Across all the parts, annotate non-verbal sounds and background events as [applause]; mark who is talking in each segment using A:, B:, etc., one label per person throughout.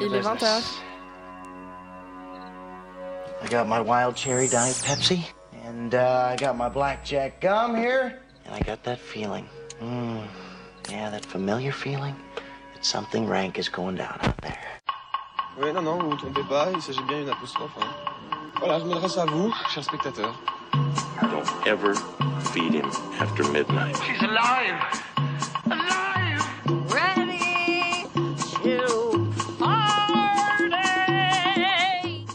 A: Il est 20h.
B: I got my wild cherry diet Pepsi, and uh, I got my blackjack gum here, and I got that feeling. Mm, yeah, that familiar feeling that something rank is going down out there.
C: Oui, non, non, vous ne trompez pas, il s'agit bien d'une apostrophe. Hein. Voilà, je m'adresse à vous, chers spectateurs.
D: Don't ever feed him after midnight.
B: She's alive! Alive!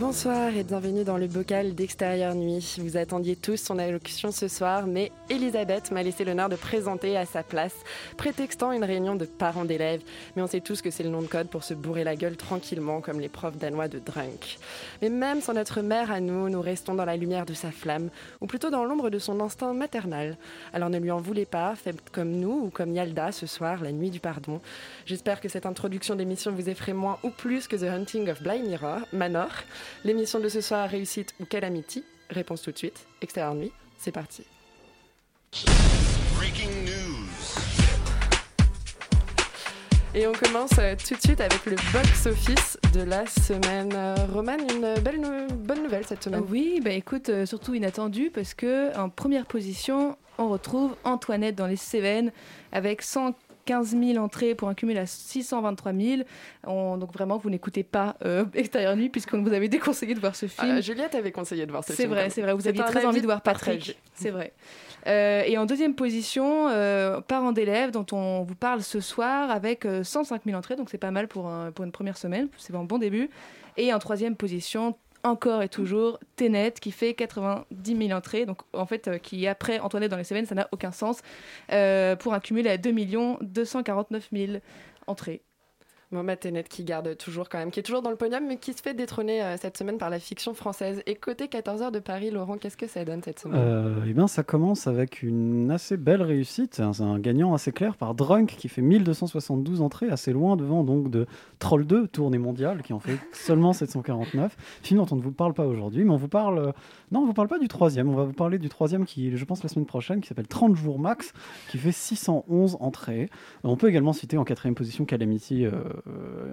A: Bonsoir et bienvenue dans le bocal d'Extérieur Nuit. Vous attendiez tous son allocution ce soir, mais Elisabeth m'a laissé l'honneur de présenter à sa place, prétextant une réunion de parents d'élèves. Mais on sait tous que c'est le nom de code pour se bourrer la gueule tranquillement, comme les profs danois de drunk. Mais même sans notre mère à nous, nous restons dans la lumière de sa flamme, ou plutôt dans l'ombre de son instinct maternel. Alors ne lui en voulez pas, faites comme nous ou comme Yalda ce soir, la nuit du pardon. J'espère que cette introduction d'émission vous effraie moins ou plus que The Hunting of Bly Mirror, Manor. L'émission de ce soir, réussite ou calamity Réponse tout de suite. Extérieur nuit, c'est parti.
E: Breaking news.
A: Et on commence euh, tout de suite avec le box-office de la semaine. Euh, Romane, une belle nou- bonne nouvelle cette semaine.
F: Oui, bah écoute, euh, surtout inattendu parce que en première position, on retrouve Antoinette dans les Cévennes avec 115 000 entrées pour un cumul à 623 000. On- donc vraiment, vous n'écoutez pas euh, Extérieur Nuit puisqu'on vous avait déconseillé de voir ce film.
A: Ah, Juliette avait conseillé de voir ce
F: C'est
A: film.
F: vrai, c'est vrai. Vous
A: C'est
F: aviez très envie de voir. Patrick. C'est vrai. Euh, et en deuxième position, euh, Parents d'élèves, dont on vous parle ce soir avec euh, 105 000 entrées, donc c'est pas mal pour, un- pour une première semaine, c'est un bon début. Et en troisième position, encore et toujours, Tenet, qui fait 90 000 entrées, donc en fait, euh, qui après Antoinette dans les Cévennes, ça n'a aucun sens, euh, pour un cumul à 2 249 000 entrées.
A: Mohamed Tenet qui garde toujours quand même, qui est toujours dans le podium, mais qui se fait détrôner euh, cette semaine par la fiction française. Et côté 14h de Paris, Laurent, qu'est-ce que ça donne cette semaine?
G: Euh, eh bien, ça commence avec une assez belle réussite. C'est un, gagnant assez clair par Drunk qui fait 1272 entrées, assez loin devant donc de Troll 2, tournée mondiale, qui en fait [laughs] seulement 749. Film dont on ne vous parle pas aujourd'hui, mais on vous parle. euh, non, on vous parle pas du troisième. On va vous parler du troisième qui, je pense, la semaine prochaine, qui s'appelle 30 jours max, qui fait 611 entrées. On peut également citer en quatrième position Calamity, euh,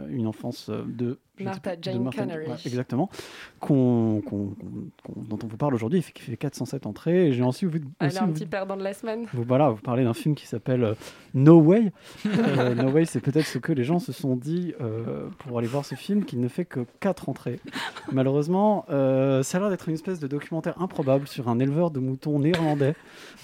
G: une enfance euh, de
A: Martha Jane Connery.
G: ouais, exactement, qu'on- qu'on- qu'on- dont on vous parle aujourd'hui, qui fait 407 entrées. Et j'ai aussi vu.
A: Elle est un
G: vous-
A: petit perdant de la semaine.
G: vous, voilà, vous parlez d'un film qui s'appelle euh, No Way. [laughs] Euh, no Way, c'est peut-être ce que les gens se sont dit euh, pour aller voir ce film, qui ne fait que 4 entrées. Malheureusement, euh, ça a l'air d'être une espèce de documentaire improbable sur un éleveur de moutons néerlandais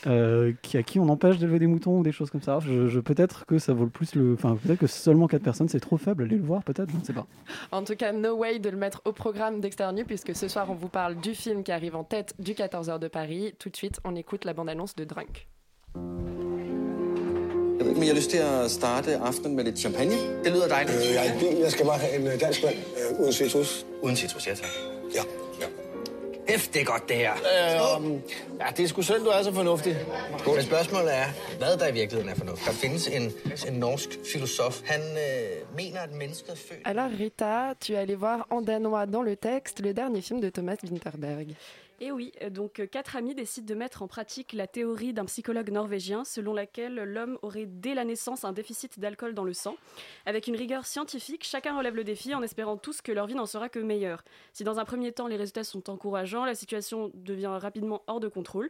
G: euh, qui, à qui on empêche d'élever des moutons ou des choses comme ça. Je, je- peut-être que ça vaut le plus le. Enfin, peut-être que seulement 4 personnes, c'est trop faible. Allez le voir, peut-être, je ne sais pas.
A: En tout cas, no way de le mettre au programme d'Extérieur Nuit, puisque ce soir, on vous parle du film qui arrive en tête du 14h de Paris. Tout de suite, on écoute la bande-annonce de Drunk.
C: Jeg ved ikke, men jeg har lyst til at starte aftenen med lidt champagne. Det lyder dejligt.
H: Øh, jeg i bil. Jeg skal bare have en øh, dansk vand øh, uden citrus.
C: Uden citrus, ja tak.
H: Ja.
C: Hæft, det er godt det her.
H: Øh, ja, det er sgu synd, du er så fornuftig.
C: Men spørgsmålet er, hvad der i virkeligheden er fornuft. Der findes en, en norsk filosof. Han øh, mener, at mennesket er født...
A: Alors, Rita, tu es allée voir en danois dans le texte le dernier film de Thomas Winterberg.
I: Et oui, euh, donc euh, quatre amis décident de mettre en pratique la théorie d'un psychologue norvégien selon laquelle l'homme aurait dès la naissance un déficit d'alcool dans le sang. Avec une rigueur scientifique, chacun relève le défi en espérant tous que leur vie n'en sera que meilleure. Si dans un premier temps les résultats sont encourageants, la situation devient rapidement hors de contrôle.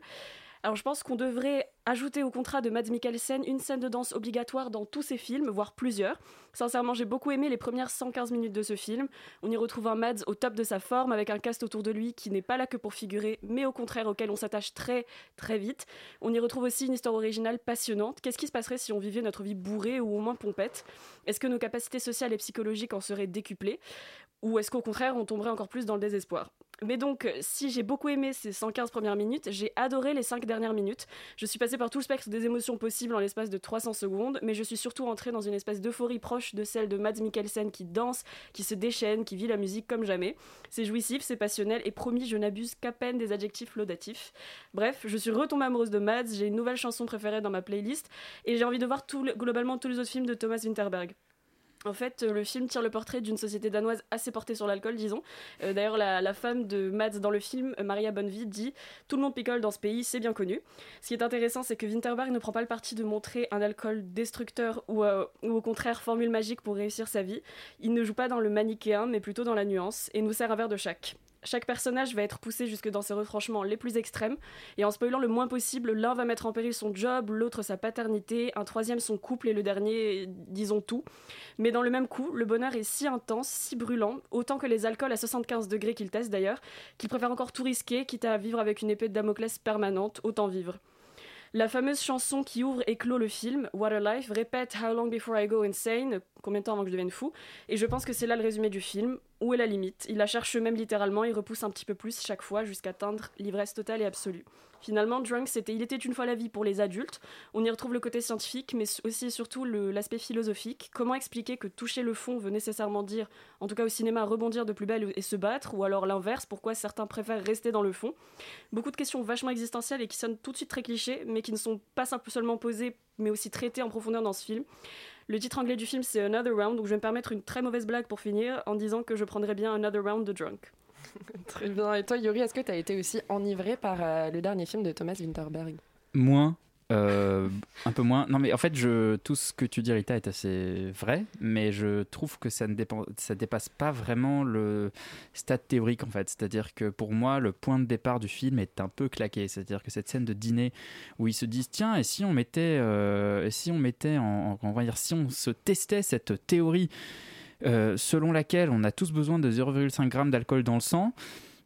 I: Alors je pense qu'on devrait ajouter au contrat de Mads Mikkelsen une scène de danse obligatoire dans tous ses films, voire plusieurs. Sincèrement, j'ai beaucoup aimé les premières 115 minutes de ce film. On y retrouve un Mads au top de sa forme, avec un cast autour de lui qui n'est pas là que pour figurer, mais au contraire auquel on s'attache très très vite. On y retrouve aussi une histoire originale passionnante. Qu'est-ce qui se passerait si on vivait notre vie bourrée ou au moins pompette? Est-ce que nos capacités sociales et psychologiques en seraient décuplées? Ou est-ce qu'au contraire on tomberait encore plus dans le désespoir? Mais donc, si j'ai beaucoup aimé ces 115 premières minutes, j'ai adoré les 5 dernières minutes. Je suis passée par tout le spectre des émotions possibles en l'espace de 300 secondes, mais je suis surtout entrée dans une espèce d'euphorie proche de celle de Mads Mikkelsen qui danse, qui se déchaîne, qui vit la musique comme jamais. C'est jouissif, c'est passionnel, et promis, je n'abuse qu'à peine des adjectifs laudatifs. Bref, je suis retombée amoureuse de Mads, j'ai une nouvelle chanson préférée dans ma playlist, et j'ai envie de voir globalement tous les autres films de Thomas Winterberg. En fait, euh, le film tire le portrait d'une société danoise assez portée sur l'alcool, disons. Euh, D'ailleurs, la, femme de Mads dans le film, euh, Maria Bonnevie, dit Tout le monde picole dans ce pays, c'est bien connu. Ce qui est intéressant, c'est que Winterberg ne prend pas le parti de montrer un alcool destructeur ou, ou au contraire formule magique pour réussir sa vie. Il ne joue pas dans le manichéen, mais plutôt dans la nuance, et nous sert un verre de chaque. Chaque personnage va être poussé jusque dans ses retranchements les plus extrêmes, et en spoilant le moins possible, l'un va mettre en péril son job, l'autre sa paternité, un troisième son couple et le dernier, disons tout. Mais dans le même coup, le bonheur est si intense, si brûlant, autant que les alcools à 75 degrés qu'il teste d'ailleurs, qu'il préfère encore tout risquer, quitte à vivre avec une épée de Damoclès permanente, autant vivre. La fameuse chanson qui ouvre et clôt le film, What a Life, répète How long before I go insane, combien de temps avant que je devienne fou, et je pense que c'est là le résumé du film. Où est la limite Il la cherche même littéralement, il repousse un petit peu plus chaque fois jusqu'à atteindre l'ivresse totale et absolue. Finalement, Drunk, c'était Il était une fois la vie pour les adultes. On y retrouve le côté scientifique, mais aussi et surtout l'aspect philosophique. Comment expliquer que toucher le fond veut nécessairement dire, en tout cas au cinéma, rebondir de plus belle et se battre, ou alors l'inverse, pourquoi certains préfèrent rester dans le fond? Beaucoup de questions vachement existentielles et qui sonnent tout de suite très clichés, mais qui ne sont pas simple- seulement posées, mais aussi traitées en profondeur dans ce film. Le titre anglais du film, c'est Another Round, donc je vais me permettre une très mauvaise blague pour finir en disant que je prendrais bien Another Round de Drunk. [laughs]
A: Très bien. Et toi, Yuri, est-ce que tu as été aussi enivré par euh, le dernier film de Thomas Winterberg?
J: Moins. Euh, un peu moins. Non, mais en fait, tout ce que tu dis, Rita, est assez vrai, mais je trouve que ça ne dépasse pas vraiment le stade théorique, en fait. C'est-à-dire que pour moi, le point de départ du film est un peu claqué. C'est-à-dire que cette scène de dîner où ils se disent, tiens, et si on mettait, euh, si on mettait, on va dire, si on se testait cette théorie euh, selon laquelle on a tous besoin de 0,5 g d'alcool dans le sang,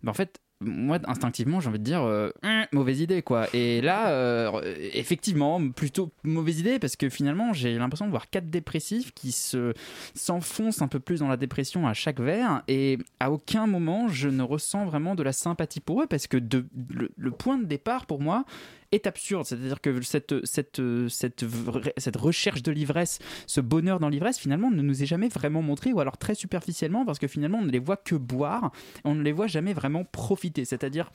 J: ben en fait, moi, instinctivement, j'ai envie de dire euh, Hum, mauvaise idée, quoi. Et là, euh, effectivement, plutôt mauvaise idée parce que finalement, j'ai l'impression de voir quatre dépressifs qui se s'enfoncent un peu plus dans la dépression à chaque verre. Et à aucun moment, je ne ressens vraiment de la sympathie pour eux parce que de, le, le point de départ pour moi est absurde. C'est-à-dire que cette, cette, cette, cette recherche de l'ivresse, ce bonheur dans l'ivresse, finalement, ne nous est jamais vraiment montré, ou alors très superficiellement, parce que finalement, on ne les voit que boire, on ne les voit jamais vraiment profiter. C'est-à-dire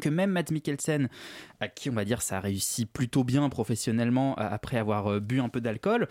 J: que même Matt Mikkelsen, à qui on va dire ça a réussi plutôt bien professionnellement euh, après avoir euh, bu un peu d'alcool,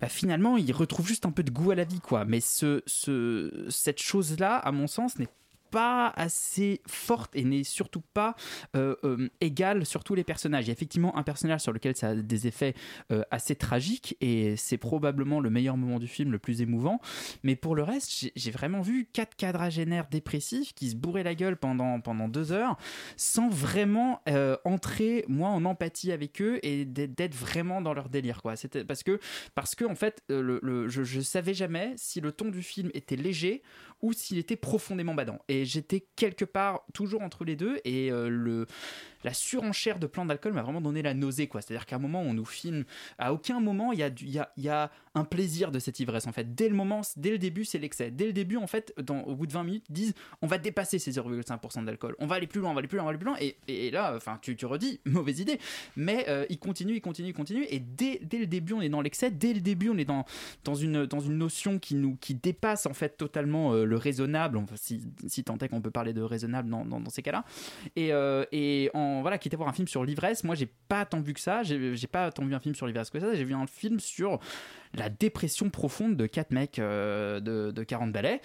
J: bah, finalement il retrouve juste un peu de goût à la vie quoi. Mais ce, ce, cette chose-là, à mon sens, n'est pas assez forte et n'est surtout pas euh, euh, égale sur tous les personnages. Il y a effectivement un personnage sur lequel ça a des effets euh, assez tragiques et c'est probablement le meilleur moment du film, le plus émouvant. Mais pour le reste, j'ai- vraiment vu quatre quadragénaires dépressifs qui se bourraient la gueule pendant, pendant deux heures sans vraiment entrer, moi, en empathie avec eux et d'être vraiment dans leur délire. Quoi. Parce que, parce que en fait, je, je savais jamais si le ton du film était léger ou s'il était profondément badant. J'étais quelque part toujours entre les deux et euh, le, la surenchère de plans d'alcool m'a vraiment donné la nausée. quoi. C'est-à-dire qu'à un moment, on nous filme, à aucun moment, il y a, il y, a, y a un plaisir de cette ivresse. En fait, dès le moment, dès le début, c'est l'excès. Dès le début, en fait, au bout de 20 minutes, ils disent on va dépasser ces 0,5% d'alcool. On va aller plus loin, on va aller plus loin, on va aller plus loin. Et, et là, enfin, tu, tu redis, [laughs] mauvaise idée. Mais euh, il continue, il continue, il continue. Et dès, dès le début, on est dans l'excès. Dès le début, on est dans, dans, une, dans une notion qui, nous, qui dépasse en fait totalement euh, le raisonnable. Enfin, si, si qu'on peut parler de raisonnable dans, dans, ces cas-là. Et, euh, et en voilà, quitte à voir un film sur l'ivresse, moi j'ai pas tant vu que ça. J'ai pas tant vu un film sur l'ivresse que ça. J'ai vu un film sur la dépression profonde de quatre mecs euh, de, de 40 balais.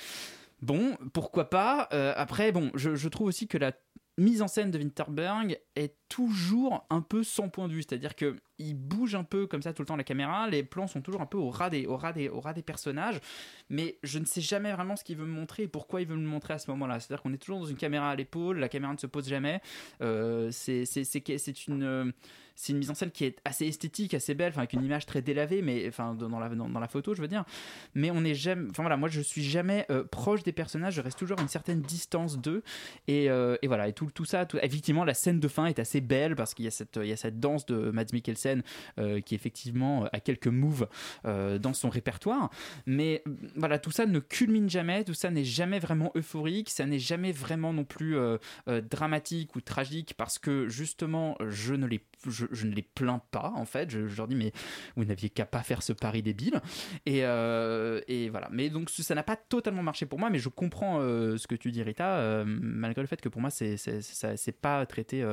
J: Bon, pourquoi pas. Euh, après, bon, je trouve aussi que la mise en scène de Winterberg est toujours un peu sans point de vue, c'est-à-dire que il bouge un peu comme ça tout le temps la caméra, les plans sont toujours un peu au ras des, au ras des, au ras des personnages, mais je ne sais jamais vraiment ce qu'il veut me montrer et pourquoi il veut me montrer à ce moment-là. C'est-à-dire qu'on est toujours dans une caméra à l'épaule, la caméra ne se pose jamais, euh, c'est une euh, une mise en scène qui est assez esthétique, assez belle, enfin avec une image très délavée, mais enfin dans la, dans, la photo, je veux dire. Mais on n'est jamais, enfin voilà, moi je suis jamais euh, proche des personnages, je reste toujours à une certaine distance d'eux, et, euh, et voilà, et tout, tout ça, effectivement, la scène de fin est assez belle parce qu'il y a cette, danse de Mads Mikkelsen euh, qui effectivement a quelques moves euh, dans son répertoire. Mais euh, voilà, tout ça ne culmine jamais, tout ça n'est jamais vraiment euphorique, ça n'est jamais vraiment non plus euh, euh, dramatique ou tragique parce que justement, je ne les, je, ne les plains pas en fait. Je, leur dis, mais vous n'aviez qu'à pas faire ce pari débile. Et, euh, et voilà. Mais donc ça n'a pas totalement marché pour moi, mais je comprends euh, ce que tu dis, Rita, euh, malgré le fait que pour moi, c'est pas traité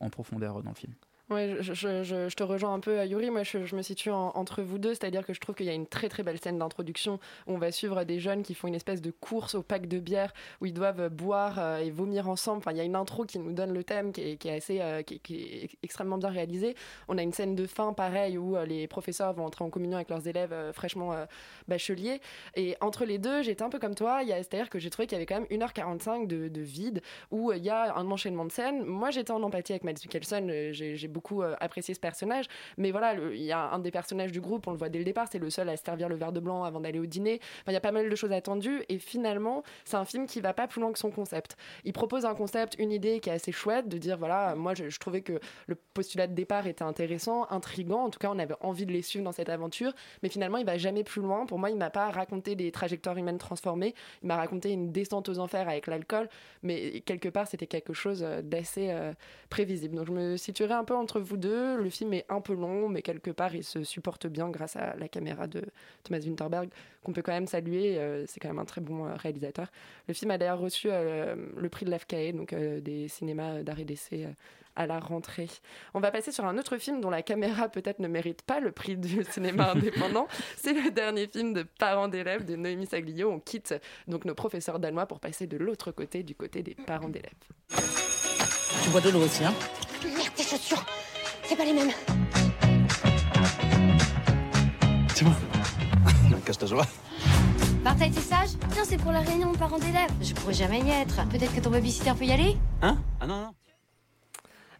J: en profondeur dans le film.
A: Je, te rejoins un peu, euh, Yuri. Moi, je, me situe en- entre vous deux, c'est-à-dire que je trouve qu'il y a une très très belle scène d'introduction où on va suivre des jeunes qui font une espèce de course au pack de bière où ils doivent boire euh, et vomir ensemble. Enfin, il y a une intro qui nous donne le thème qui est, assez, euh, qui, est extrêmement bien réalisée. On a une scène de fin, pareil, où euh, les professeurs vont entrer en communion avec leurs élèves euh, fraîchement euh, bacheliers. Et entre les deux, j'étais un peu comme toi. C'est-à-dire que j'ai trouvé qu'il y avait quand même 1h45 de, de vide où euh, il y a un enchaînement de scènes. Moi, j'étais en empathie avec Mads Mikkelsen. euh, J'ai j'ai beaucoup euh, apprécié ce personnage. Mais voilà, il y a un des personnages du groupe, on le voit dès le départ, c'est le seul à se servir le verre de blanc avant d'aller au dîner. Il y a pas mal de choses attendues. Et finalement, c'est un film qui va pas plus loin que son concept. Il propose un concept, une idée qui est assez chouette, de dire voilà, moi je, trouvais que le postulat de départ était intéressant, intrigant. En tout cas, on avait envie de les suivre dans cette aventure. Mais finalement, il va jamais plus loin. Pour moi, il m'a pas raconté des trajectoires humaines transformées. Il m'a raconté une descente aux enfers avec l'alcool. Mais quelque part, c'était quelque chose euh, d'assez euh, prévisible. Donc je me situerai un peu entre vous deux. Le film est un peu long, mais quelque part, il se supporte bien grâce à la caméra de Thomas Winterberg, qu'on peut quand même saluer. euh, c'est quand même un très bon euh, réalisateur. Le film a d'ailleurs reçu euh, le prix de l'AFCAE, donc des cinémas d'art et d'essai. à la rentrée. On va passer sur un autre film dont la caméra peut-être ne mérite pas le prix du [laughs] cinéma indépendant. C'est le dernier film de Parents d'élèves de Noémie Saglio. On quitte donc nos professeurs danois pour passer de l'autre côté, du côté des parents d'élèves.
K: Tu bois de l'eau aussi, hein?
L: Merde, tes chaussures C'est pas les mêmes.
H: C'est bon. [laughs] Casse-toi.
L: Bart, t'as été sage? Non, c'est pour la réunion de parents d'élèves. Je pourrais jamais y être. Peut-être que ton babysitter peut y aller?
H: Hein? Ah non, non.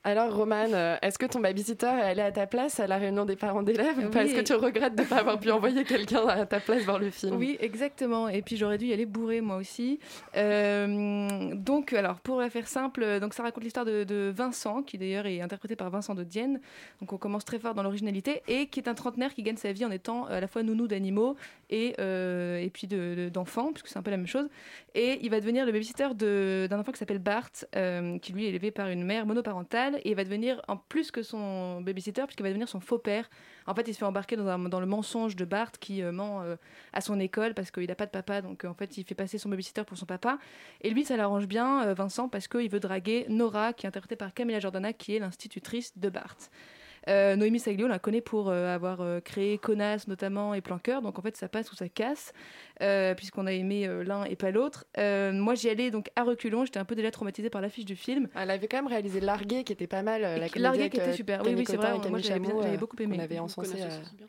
A: Alors, Roman, euh, est-ce que ton babysitter est allé à ta place à la réunion des parents d'élèves ou
F: Oui.
A: Est-ce que tu regrettes de ne pas avoir pu envoyer quelqu'un à ta place voir le film?
F: Oui, exactement. Et puis j'aurais dû y aller bourré moi aussi. Euh, donc, alors pour la faire simple, donc ça raconte l'histoire de, de Vincent, qui d'ailleurs est interprété par Vincent de Dienne. Donc on commence très fort dans l'originalité et qui est un trentenaire qui gagne sa vie en étant à la fois nounou d'animaux et euh, et puis de- de- d'enfants, puisque c'est un peu la même chose. Et il va devenir le babysitter d'un enfant qui s'appelle Bart, euh, qui lui est élevé par une mère monoparentale et il va devenir en plus que son babysitter, puisqu'il va devenir son faux père. En fait, il se fait embarquer dans, le mensonge de Bart qui euh, ment euh, à son école parce qu'il n'a pas de papa, donc euh, en fait, il fait passer son babysitter pour son papa. Et lui, ça l'arrange bien, Vincent, parce qu'il veut draguer Nora, qui est interprétée par Camilla Jordana, qui est l'institutrice de Bart. Euh, Noémie Saglio, on la connaît pour euh, avoir euh, créé Connasse notamment et Planqueur, donc en fait ça passe ou ça casse, euh, puisqu'on a aimé euh, l'un et pas l'autre. Euh, moi j'y allais donc à reculons, j'étais un peu déjà traumatisée par l'affiche du film.
A: Elle avait quand même réalisé Largué, qui était pas mal. La
F: Largué qui était super, oui, oui c'est vrai, moi j'avais bien-
A: Chameau,
F: j'avais beaucoup aimé.
A: qu'on avait encensé.
I: Connasse
A: euh,
I: aussi, bien.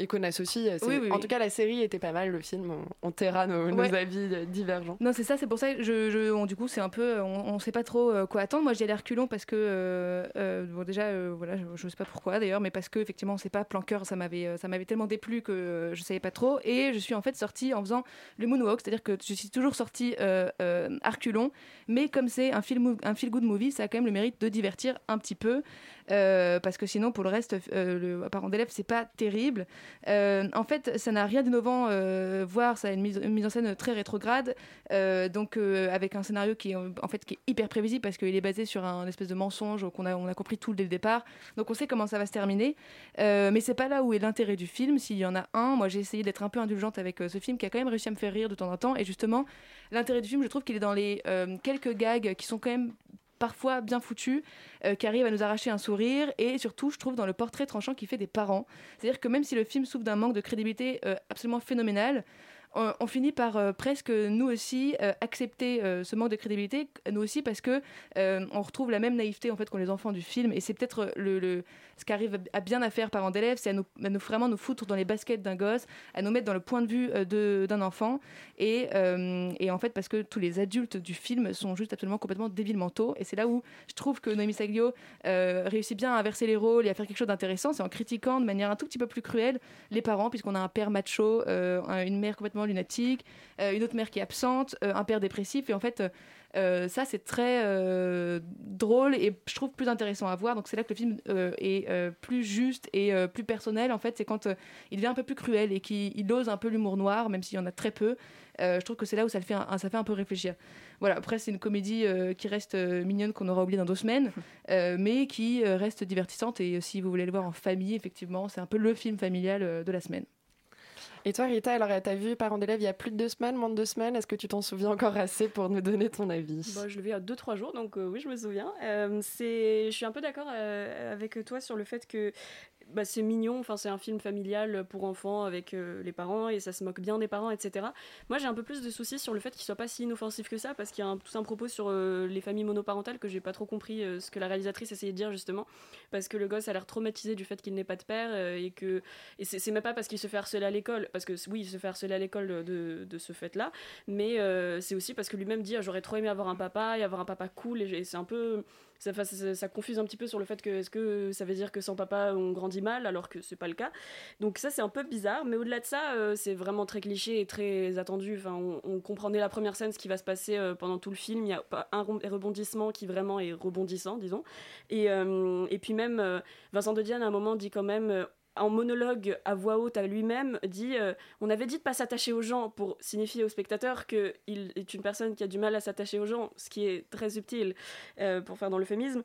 A: Et Connasse aussi. euh,
F: Oui, oui,
A: En
F: oui.
A: tout cas, la série était pas mal, le film. On, on taira nos, avis euh, divergents.
F: Non, c'est ça, c'est pour ça que je, je- on- du coup, c'est un peu, on, on sait pas trop euh, quoi attendre. Moi, j'y allais à reculons parce que, euh, euh, bon, déjà, euh, voilà, je, je sais pas pourquoi d'ailleurs, mais parce que effectivement, c'est pas planqueur, ça m'avait, euh, ça m'avait tellement déplu que euh, je savais pas trop. Et je suis en fait sortie en faisant le moonwalk, c'est-à-dire que je suis toujours sortie euh, euh, reculons, mais comme c'est un film, un feel good movie, ça a quand même le mérite de divertir un petit peu. Euh, parce que sinon, pour le reste, euh, le parent d'élève, c'est pas terrible. Euh, en fait, ça n'a rien d'innovant, euh, voire ça a une mise, en scène très rétrograde, donc avec un scénario qui est en fait qui est hyper prévisible parce qu'il est basé sur un espèce de mensonge qu'on a on a compris tout dès le départ. Donc on sait comment ça va se terminer, mais c'est pas là où est l'intérêt du film. S'il y en a un, moi j'ai essayé d'être un peu indulgente avec ce film qui a quand même réussi à me faire rire de temps en temps. Et justement, l'intérêt du film, je trouve qu'il est dans les quelques gags qui sont quand même parfois bien foutus, euh, qui arrivent à nous arracher un sourire, et surtout, je trouve, dans le portrait tranchant qui fait des parents. C'est-à-dire que même si le film souffre d'un manque de crédibilité euh, absolument phénoménal, on, finit par euh, presque nous aussi euh, accepter euh, ce manque de crédibilité, nous aussi parce que on retrouve la même naïveté en fait qu'ont les enfants du film, et c'est peut-être le, ce qu'arrive à bien à faire parents d'élèves, c'est à nous, à nous vraiment nous foutre dans les baskets d'un gosse, à nous mettre dans le point de vue d'un enfant, et, et en fait parce que tous les adultes du film sont juste absolument complètement débiles mentaux, et c'est là où je trouve que Noémie Saglio réussit bien à inverser les rôles et à faire quelque chose d'intéressant, c'est en critiquant de manière un tout petit peu plus cruelle les parents, puisqu'on a un père macho, un- une mère complètement lunatique, euh, une autre mère qui est absente, euh, un père dépressif, et en fait, euh, ça, c'est très drôle et je trouve plus intéressant à voir. Donc, c'est là que le film est plus juste et plus personnel. En fait, c'est quand il devient un peu plus cruel et qu'il il ose un peu l'humour noir, même s'il y en a très peu. Je trouve que c'est là où ça, le fait un, ça fait un peu réfléchir. Voilà, après, c'est une comédie qui reste mignonne, qu'on aura oublié dans deux semaines, [laughs] mais qui reste divertissante. Et si vous voulez le voir en famille, effectivement, c'est un peu le film familial de la semaine.
A: Et toi, Rita, alors t'as vu Parents d'élèves il y a plus de deux semaines, moins de deux semaines? Est-ce que tu t'en souviens encore assez pour nous donner ton avis?
I: Bah, je l'ai vu il y a 2-3 jours, donc euh, oui, je me souviens. Euh. Je suis un peu d'accord euh, avec toi sur le fait que bah, c'est mignon, enfin, c'est un film familial pour enfants avec euh, les parents et ça se moque bien des parents, etc. Moi, j'ai un peu plus de soucis sur le fait qu'il soit pas si inoffensif que ça parce qu'il y a tout un propos sur euh, les familles monoparentales que j'ai pas trop compris euh, ce que la réalisatrice essayait de dire justement parce que le gosse a l'air traumatisé du fait qu'il n'ait pas de père et que et c'est, même pas parce qu'il se fait harceler à l'école parce que oui, il se fait harceler à l'école de, de ce fait-là, mais euh, c'est aussi parce que lui-même dit ah, j'aurais trop aimé avoir un papa et avoir un papa cool et c'est un peu ça, ça, confuse un petit peu sur le fait que est-ce que ça veut dire que sans papa on grandit mal alors que c'est pas le cas. Donc ça c'est un peu bizarre mais au-delà de ça euh, c'est vraiment très cliché et très attendu. Enfin on, on comprend dès la première scène ce qui va se passer euh, pendant tout le film. Il y a pas un rebondissement qui vraiment est rebondissant disons. Et, euh, et puis même Vincent de Diane à un moment dit quand même en monologue à voix haute à lui-même, dit euh, On avait dit de pas s'attacher aux gens pour signifier au spectateur qu'il est une personne qui a du mal à s'attacher aux gens, ce qui est très subtil euh, pour faire dans l'euphémisme.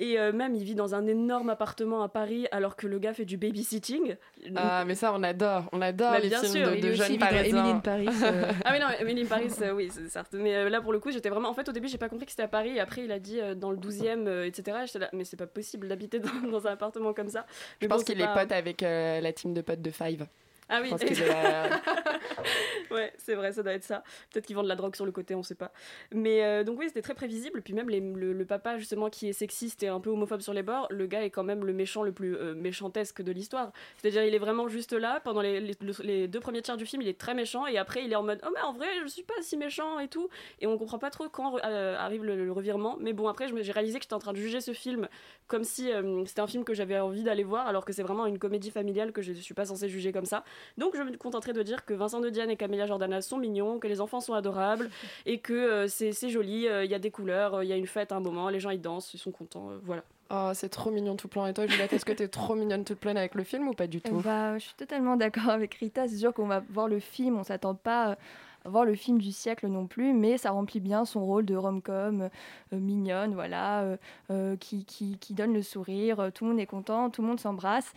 I: Et euh, même, il vit dans un énorme appartement à Paris alors que le gars fait du babysitting.
A: Ah, mais ça, on adore. On adore
I: Bah,
A: les
I: bien
A: films
I: sûr,
A: de,
I: il
A: de
I: est aussi
A: jeunes parisiens.
I: Emily in
F: Paris, euh.
I: ah mais non, Emily in Paris, euh, oui, c'est certes. Mais euh, là, pour le coup, j'étais vraiment... En fait, au début, j'ai pas compris que c'était à Paris. Et après, il a dit euh, dans le 12e, euh, etc. J'étais là, mais c'est pas possible d'habiter dans, dans un appartement comme ça.
A: Je pense qu'il est
I: pas-
A: pote avec euh, la team de potes de Five.
I: Ah oui,
A: là- [laughs]
I: ouais, c'est vrai, ça doit être ça. Peut-être qu'ils vendent de la drogue sur le côté, on sait pas. Mais euh, donc oui, c'était très prévisible. Puis même les- le, le papa justement qui est sexiste et un peu homophobe sur les bords, le gars est quand même le méchant le plus euh, méchantesque de l'histoire. C'est-à-dire il est vraiment juste là pendant les, les- le- les deux premiers tiers du film, il est très méchant et après il est en mode oh mais en vrai je suis pas si méchant et tout. Et on comprend pas trop quand euh, arrive le, le revirement. Mais bon après j'ai réalisé que j'étais en train de juger ce film comme si c'était un film que j'avais envie d'aller voir alors que c'est vraiment une comédie familiale que je suis pas censée juger comme ça. Donc je me contenterai de dire que Vincent de Diane et Camélia Jordana sont mignons, que les enfants sont adorables [laughs] et que euh, c'est c'est joli, euh, il y a des couleurs, euh, il y a une fête à un moment, les gens ils dansent, ils sont contents, euh, voilà.
A: Oh, c'est trop mignon tout plein. Et toi, Juliette, est-ce que t'es trop mignonne toute pleine avec le film ou pas du tout?
M: Bah, je suis totalement d'accord avec Rita. C'est sûr qu'on va voir le film, on s'attend pas euh, à voir le film du siècle non plus, mais ça remplit bien son rôle de rom-com euh, mignonne, voilà, euh, euh, qui, qui, donne le sourire. Tout le monde est content, tout le monde s'embrasse.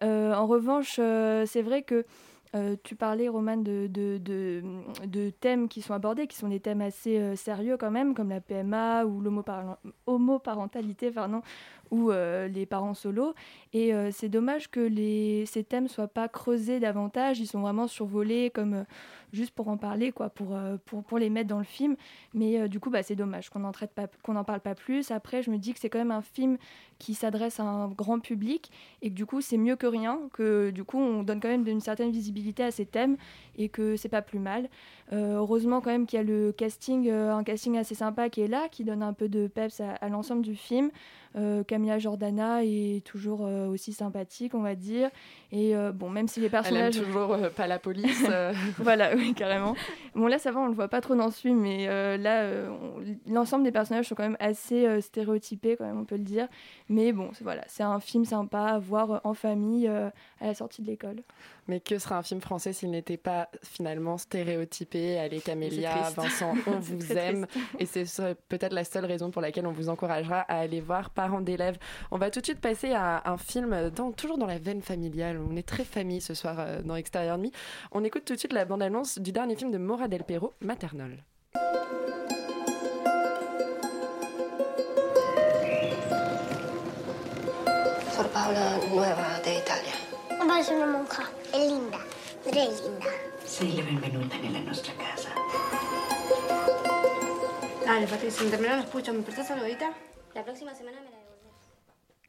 M: En revanche, c'est vrai que tu parlais, Roman, de, de, de, thèmes qui sont abordés, qui sont des thèmes assez sérieux quand même, comme la PMA ou l'homoparen- homoparentalité, pardon, ou euh, les parents solos. Et euh, c'est dommage que les, ces thèmes soient pas creusés davantage, ils sont vraiment survolés comme euh, juste pour en parler, quoi, pour, pour, pour les mettre dans le film. Mais du coup, bah, c'est dommage qu'on n'en traite pas, qu'on n'en parle pas plus. Après, je me dis que c'est quand même un film qui s'adresse à un grand public et que du coup, c'est mieux que rien, que du coup, on donne quand même une certaine visibilité à ces thèmes et que c'est pas plus mal. Euh, heureusement quand même qu'il y a le casting, euh, un casting assez sympa qui est là, qui donne un peu de peps à, à l'ensemble du film. Euh, Camilla Jordana est toujours euh, aussi sympathique, on va dire. Et euh, bon, même si les
A: Elle aime
M: personnages...
A: toujours euh, pas la police. euh. [laughs]
M: voilà, oui, carrément. Bon, là, ça va, on le voit pas trop dans ce film, mais euh, là, euh, on- l'ensemble des personnages sont quand même assez euh, stéréotypés, quand même, on peut le dire. Mais bon, c'est- voilà, c'est un film sympa à voir en famille euh, à la sortie de l'école.
A: Mais que serait un film français s'il n'était pas finalement stéréotypé Allez, Camélia. Vincent, on [laughs] vous aime.
M: triste.
A: Et c'est ce- peut-être la seule raison pour laquelle on vous encouragera à aller voir Parents d'élèves. On va tout de suite passer à un film dans, toujours dans la veine familiale. On est très famille ce soir euh, dans Extérieur Nuit. On écoute tout de suite la bande-annonce du dernier film de Maura Del Perro, Maternol.
L: Nueva de Italia.
N: È linda, è linda.
K: Sei la benvenuta nella nostra casa.
N: Dale, Patricia, terminó las puchas, ¿me prestas algo ahorita? La próxima semana me la devolves.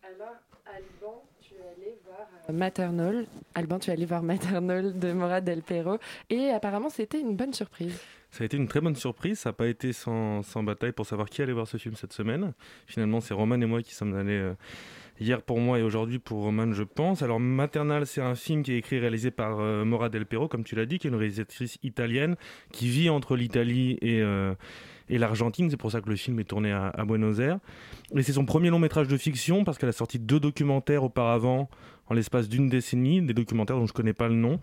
A: Alors, Alban, tu es allé voir Maternol. Alban, tu es allé voir Maternol de Maura Del Perro. Et apparemment, c'était une bonne surprise.
O: Ça a été une très bonne surprise. Ça n'a pas été sans, sans bataille pour savoir qui allait voir ce film cette semaine. Finalement, c'est Roman et moi qui sommes allés euh, hier pour moi et aujourd'hui pour Roman, je pense. Alors, Maternal, c'est un film qui est écrit et réalisé par euh, Maura Del Perro, comme tu l'as dit, qui est une réalisatrice italienne qui vit entre l'Italie et, euh, et l'Argentine. C'est pour ça que le film est tourné à, Buenos Aires. Et c'est son premier long métrage de fiction parce qu'elle a sorti deux documentaires auparavant en l'espace d'une décennie, des documentaires dont je connais pas le nom.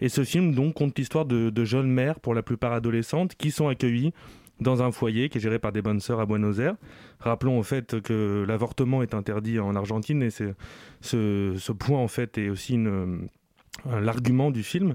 O: Et ce film donc compte l'histoire de, de jeunes mères, pour la plupart adolescentes, qui sont accueillies dans un foyer qui est géré par des bonnes sœurs à Buenos Aires. Rappelons au fait que l'avortement est interdit en Argentine et ce, point en fait est aussi une l'argument du film.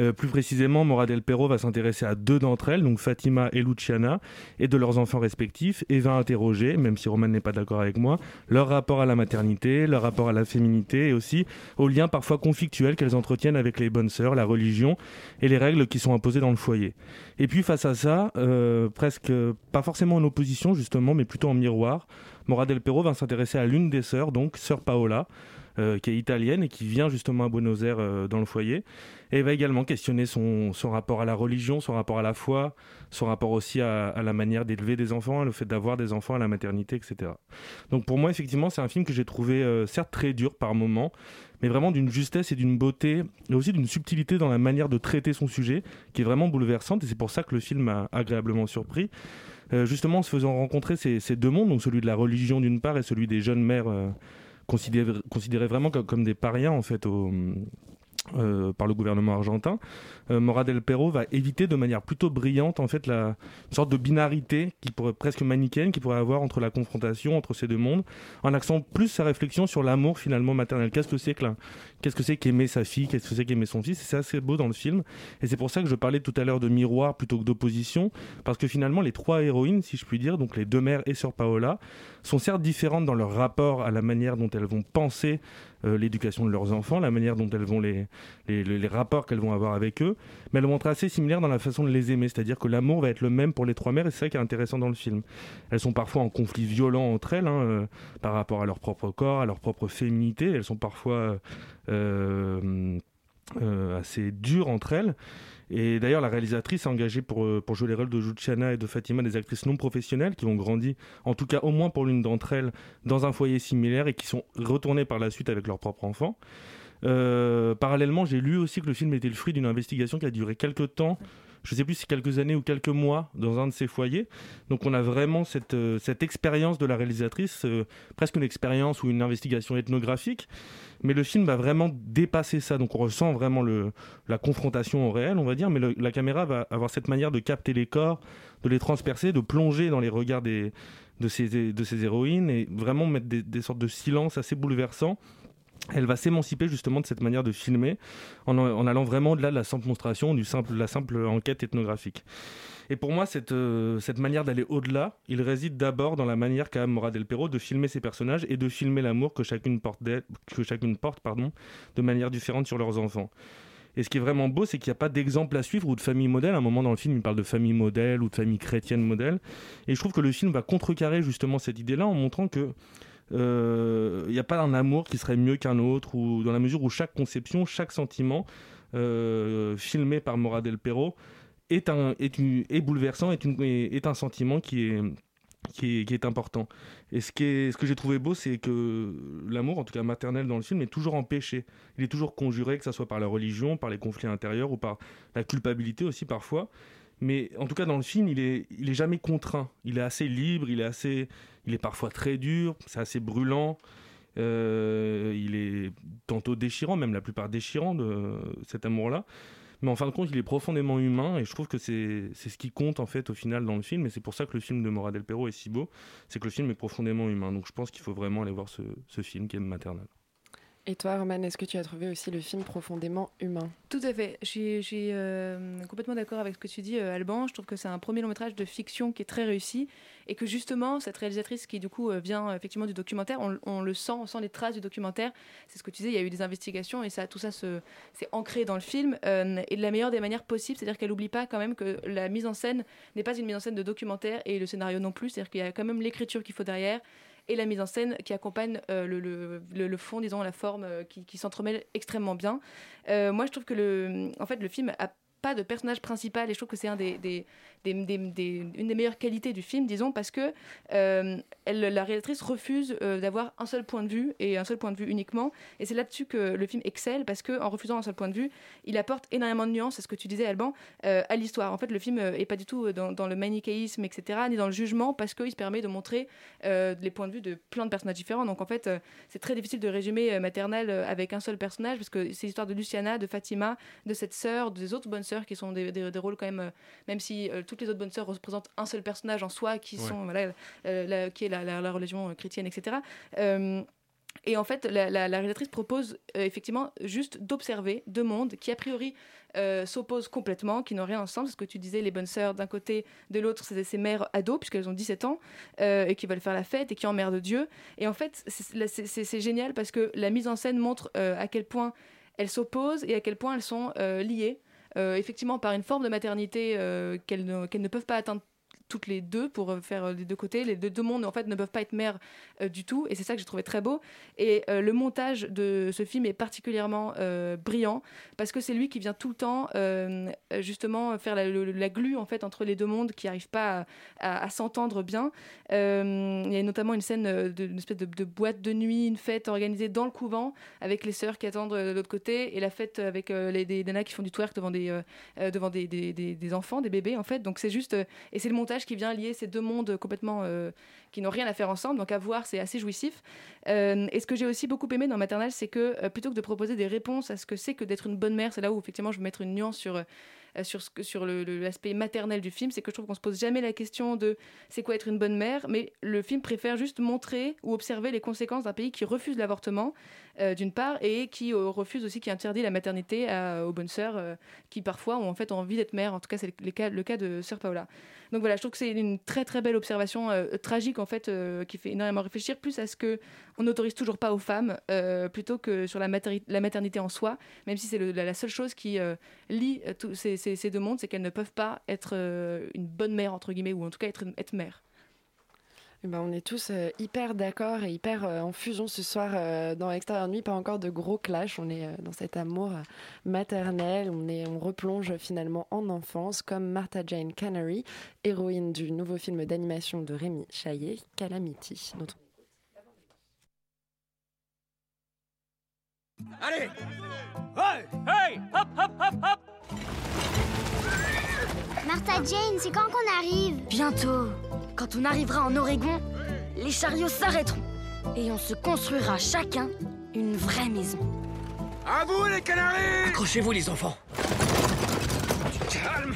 O: Euh, plus précisément, Mora del Perro va s'intéresser à deux d'entre elles, donc Fatima et Luciana, et de leurs enfants respectifs, et va interroger, même si Roman n'est pas d'accord avec moi, leur rapport à la maternité, leur rapport à la féminité, et aussi aux liens parfois conflictuels qu'elles entretiennent avec les bonnes sœurs, la religion, et les règles qui sont imposées dans le foyer. Et puis face à ça, euh, presque pas forcément en opposition justement, mais plutôt en miroir, Mora del Perro va s'intéresser à l'une des sœurs, donc sœur Paola, euh, qui est italienne et qui vient justement à Buenos Aires euh, dans le foyer. Et elle va également questionner son, son rapport à la religion, son rapport à la foi, son rapport aussi à, la manière d'élever des enfants, le fait d'avoir des enfants à la maternité, etc. Donc pour moi, effectivement, c'est un film que j'ai trouvé euh, certes très dur par moments, mais vraiment d'une justesse et d'une beauté, et aussi d'une subtilité dans la manière de traiter son sujet, qui est vraiment bouleversante, et c'est pour ça que le film m'a agréablement surpris. Justement, en se faisant rencontrer ces, deux mondes, donc celui de la religion d'une part et celui des jeunes mères considérées vraiment comme, comme des parias en fait au, euh, par le gouvernement argentin, euh, Mora del Perro va éviter de manière plutôt brillante en fait la sorte de binarité qui pourrait presque manichéenne qui pourrait avoir entre la confrontation entre ces deux mondes, en accent plus sa réflexion sur l'amour finalement maternel. Qu'est-ce que c'est qu'est-ce que c'est qu'aimer sa fille, qu'est-ce que c'est qu'aimer son fils, c'est assez beau dans le film. Et c'est pour ça que je parlais tout à l'heure de miroir plutôt que d'opposition, parce que finalement les trois héroïnes, si je puis dire, donc les deux mères et sœur Paola, sont certes différentes dans leur rapport à la manière dont elles vont penser l'éducation de leurs enfants, la manière dont elles vont les, les, rapports qu'elles vont avoir avec eux, mais elles vont être assez similaires dans la façon de les aimer, c'est-à-dire que l'amour va être le même pour les trois mères, et c'est ça qui est intéressant dans le film. Elles sont parfois en conflit violent entre elles, hein, euh, par rapport à leur propre corps, à leur propre féminité, elles sont parfois euh, euh, assez dures entre elles. Et d'ailleurs, la réalisatrice a engagé pour, euh, jouer les rôles de Luciana et de Fatima des actrices non professionnelles qui ont grandi, en tout cas au moins pour l'une d'entre elles, dans un foyer similaire et qui sont retournées par la suite avec leurs propres enfants. Euh, parallèlement, j'ai lu aussi que le film était le fruit d'une investigation qui a duré quelques temps, je ne sais plus si quelques années ou quelques mois, dans un de ces foyers. Donc on a vraiment cette, euh, cette expérience de la réalisatrice, euh, presque une expérience ou une investigation ethnographique. Mais le film va vraiment dépasser ça. Donc on ressent vraiment le, la confrontation au réel, on va dire. Mais la caméra va avoir cette manière de capter les corps, de les transpercer, de plonger dans les regards des, de, ces, de ces héroïnes et vraiment mettre des sortes de silences assez bouleversants. Elle va s'émanciper justement de cette manière de filmer en, allant vraiment au-delà de la simple monstration, du simple, de la simple enquête ethnographique. Et pour moi, cette, euh, cette manière d'aller au-delà, il réside d'abord dans la manière qu'a Mora del Perro de filmer ses personnages et de filmer l'amour que chacune porte, que chacune porte pardon, de manière différente sur leurs enfants. Et ce qui est vraiment beau, c'est qu'il n'y a pas d'exemple à suivre ou de famille modèle. À un moment dans le film, il parle de famille modèle ou de famille chrétienne modèle. Et je trouve que le film va contrecarrer justement cette idée-là en montrant que euh, il n'y a pas un amour qui serait mieux qu'un autre, ou dans la mesure où chaque conception, chaque sentiment euh, filmé par Mora del Perro est, un, est, une- est bouleversant, est, une, est, un sentiment qui est, qui est, qui est important. Et ce, qui ce que j'ai trouvé beau, c'est que l'amour, en tout cas maternel dans le film, est toujours empêché. Il est toujours conjuré, que ce soit par la religion, par les conflits intérieurs ou par la culpabilité aussi parfois. Mais en tout cas, dans le film, il est, il est jamais contraint. Il est assez libre, il est, assez, il est parfois très dur, c'est assez brûlant. Euh, il est tantôt déchirant, même la plupart déchirant de cet amour-là. Mais en fin de compte, il est profondément humain et je trouve que c'est ce qui compte en fait au final dans le film. Et c'est pour ça que le film de Mora del Perro est si beau. C'est que le film est profondément humain. Donc je pense qu'il faut vraiment aller voir ce, ce film qui est maternel.
A: Et toi, Roman, est-ce que tu as trouvé aussi le film profondément humain?
F: Tout à fait. Je suis, je suis, euh, complètement d'accord avec ce que tu dis, euh, Alban. Je trouve que c'est un premier long métrage de fiction qui est très réussi et que justement, cette réalisatrice qui du coup euh, vient euh, effectivement du documentaire, on, le sent, on sent les traces du documentaire. C'est ce que tu disais, il y a eu des investigations et ça, tout ça se- s'est ancré dans le film euh, et de la meilleure des manières possibles. C'est-à-dire qu'elle n'oublie pas quand même que la mise en scène n'est pas une mise en scène de documentaire et le scénario non plus. C'est-à-dire qu'il y a quand même l'écriture qu'il faut derrière et la mise en scène qui accompagne euh, le, le, le- fond, disons, la forme, euh, qui, qui s'entremêle extrêmement bien. Euh, moi, je trouve que le, en fait, le film a pas de personnage principal et je trouve que c'est une des meilleures qualités du film, disons, parce que euh, la réalisatrice refuse euh, d'avoir un seul point de vue et un seul point de vue uniquement. Et c'est là-dessus que le film excelle, parce que en refusant un seul point de vue, il apporte énormément de nuances, c'est ce que tu disais, Alban, euh, à l'histoire. En fait, le film est pas du tout dans, dans le manichéisme, etc., ni dans le jugement, parce qu'il se permet de montrer les points de vue de plein de personnages différents. Donc en fait, c'est très difficile de résumer Maternelle avec un seul personnage, parce que c'est l'histoire de Luciana, de Fatima, de cette sœur, des autres bonnes sœurs qui sont des, des- des rôles quand même, euh, même si euh, toutes les autres bonnes sœurs représentent un seul personnage en soi, qui
P: Ouais.
F: sont voilà, euh, la- qui est la, la- la religion chrétienne, etc. Et en fait, la, la- la réalisatrice propose euh, effectivement juste d'observer deux mondes qui, a priori, euh, s'opposent complètement, qui n'ont rien ensemble. C'est ce que tu disais, les bonnes sœurs d'un côté, de l'autre, c'est ces mères ados, puisqu'elles ont 17 ans, euh, et qui veulent faire la fête et qui emmerdent Dieu. Et en fait, c'est- génial parce que la mise en scène montre à quel point elles s'opposent et à quel point elles sont liées, effectivement, par une forme de maternité euh, qu'elles ne, ne peuvent pas atteindre toutes les deux pour euh, faire euh, les deux côtés. Les deux, mondes en fait ne peuvent pas être mères euh, du tout et c'est ça que j'ai trouvé très beau. Et le montage de ce film est particulièrement brillant parce que c'est lui qui vient tout le temps justement faire la, la glue en fait entre les deux mondes qui n'arrivent pas à, s'entendre bien. Il y a notamment une scène d'une espèce de, boîte de nuit, une fête organisée dans le couvent avec les sœurs qui attendent de l'autre côté et la fête avec les, des, nanas qui font du twerk devant des, devant des, des- enfants, des bébés en fait. Donc c'est juste et c'est le montage qui vient lier ces deux mondes complètement euh, qui n'ont rien à faire ensemble. Donc à voir, c'est assez jouissif. Euh, et ce que j'ai aussi beaucoup aimé dans Maternelle, c'est que euh, plutôt que de proposer des réponses à ce que c'est que d'être une bonne mère, c'est là où effectivement je veux mettre une nuance sur sur, ce l'aspect maternel du film, c'est que je trouve qu'on se pose jamais la question de c'est quoi être une bonne mère, mais le film préfère juste montrer ou observer les conséquences d'un pays qui refuse l'avortement, d'une part, et qui refuse aussi, qui interdit la maternité aux bonnes sœurs, qui parfois ont en fait envie d'être mères. En tout cas, c'est cas, le cas de sœur Paola. Donc voilà, je trouve que c'est une très très belle observation euh, tragique en fait, euh, qui fait énormément réfléchir, plus à ce que on n'autorise toujours pas aux femmes, euh, plutôt que sur la, materni- la maternité en soi, même si c'est la, seule chose qui lie ces, deux mondes, c'est qu'elles ne peuvent pas être une bonne mère entre guillemets, ou en tout cas être mère.
A: Eh ben, on est tous euh, hyper d'accord et hyper euh, en fusion ce soir euh, dans Extérieur Nuit. Pas encore de gros clash. On est dans cet amour maternel. On, est, on replonge finalement en enfance comme Martha Jane Canary, héroïne du nouveau film d'animation de Rémi Chaillet, Calamity.
P: Allez Hop, hop, hop, hop
L: Martha Jane, c'est quand qu'on arrive
Q: Bientôt, quand on arrivera en Oregon, les chariots s'arrêteront et on se construira chacun une vraie maison.
P: À vous les canaris
C: Accrochez-vous les enfants.
P: Calme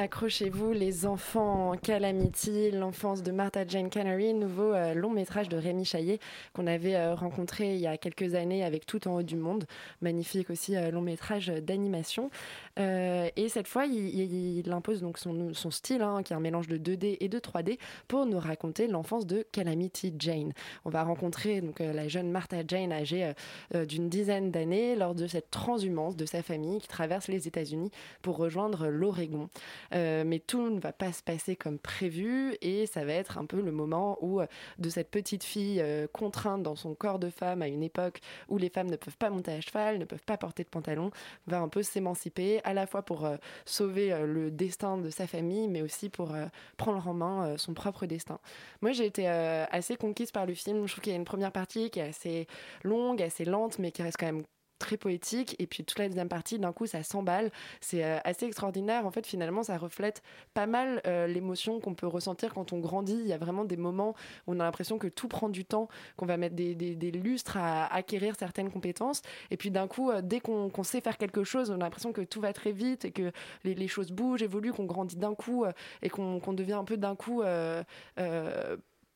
A: Accrochez-vous les enfants, Calamity, l'enfance de Martha Jane Canary, nouveau euh, long métrage de Rémi Chaillet qu'on avait euh, rencontré il y a quelques années avec Tout en haut du monde, magnifique aussi euh, long métrage d'animation. Et cette fois, il, impose donc son, style, hein, qui est un mélange de 2D et de 3D, pour nous raconter l'enfance de Calamity Jane. On va rencontrer donc la jeune Martha Jane âgée d'une dizaine d'années lors de cette transhumance de sa famille qui traverse les États-Unis pour rejoindre l'Oregon. Euh, mais tout ne va pas se passer comme prévu et ça va être un peu le moment où euh, de cette petite fille euh, contrainte dans son corps de femme à une époque où les femmes ne peuvent pas monter à cheval, ne peuvent pas porter de pantalon, va un peu s'émanciper à la fois pour sauver le destin de sa famille mais aussi pour prendre en main son propre destin. Moi j'ai été assez conquise par le film, je trouve qu'il y a une première partie qui est assez longue, assez lente mais qui reste quand même très poétique et puis toute la deuxième partie d'un coup ça s'emballe. C'est euh, assez extraordinaire. En fait finalement ça reflète pas mal euh, l'émotion qu'on peut ressentir quand on grandit. Il y a vraiment des moments où on a l'impression que tout prend du temps qu'on va mettre des, lustres à acquérir certaines compétences. Et puis d'un coup euh, dès qu'on sait faire quelque chose on a l'impression que tout va très vite et que les, choses bougent évoluent qu'on grandit d'un coup et qu'on devient un peu d'un coup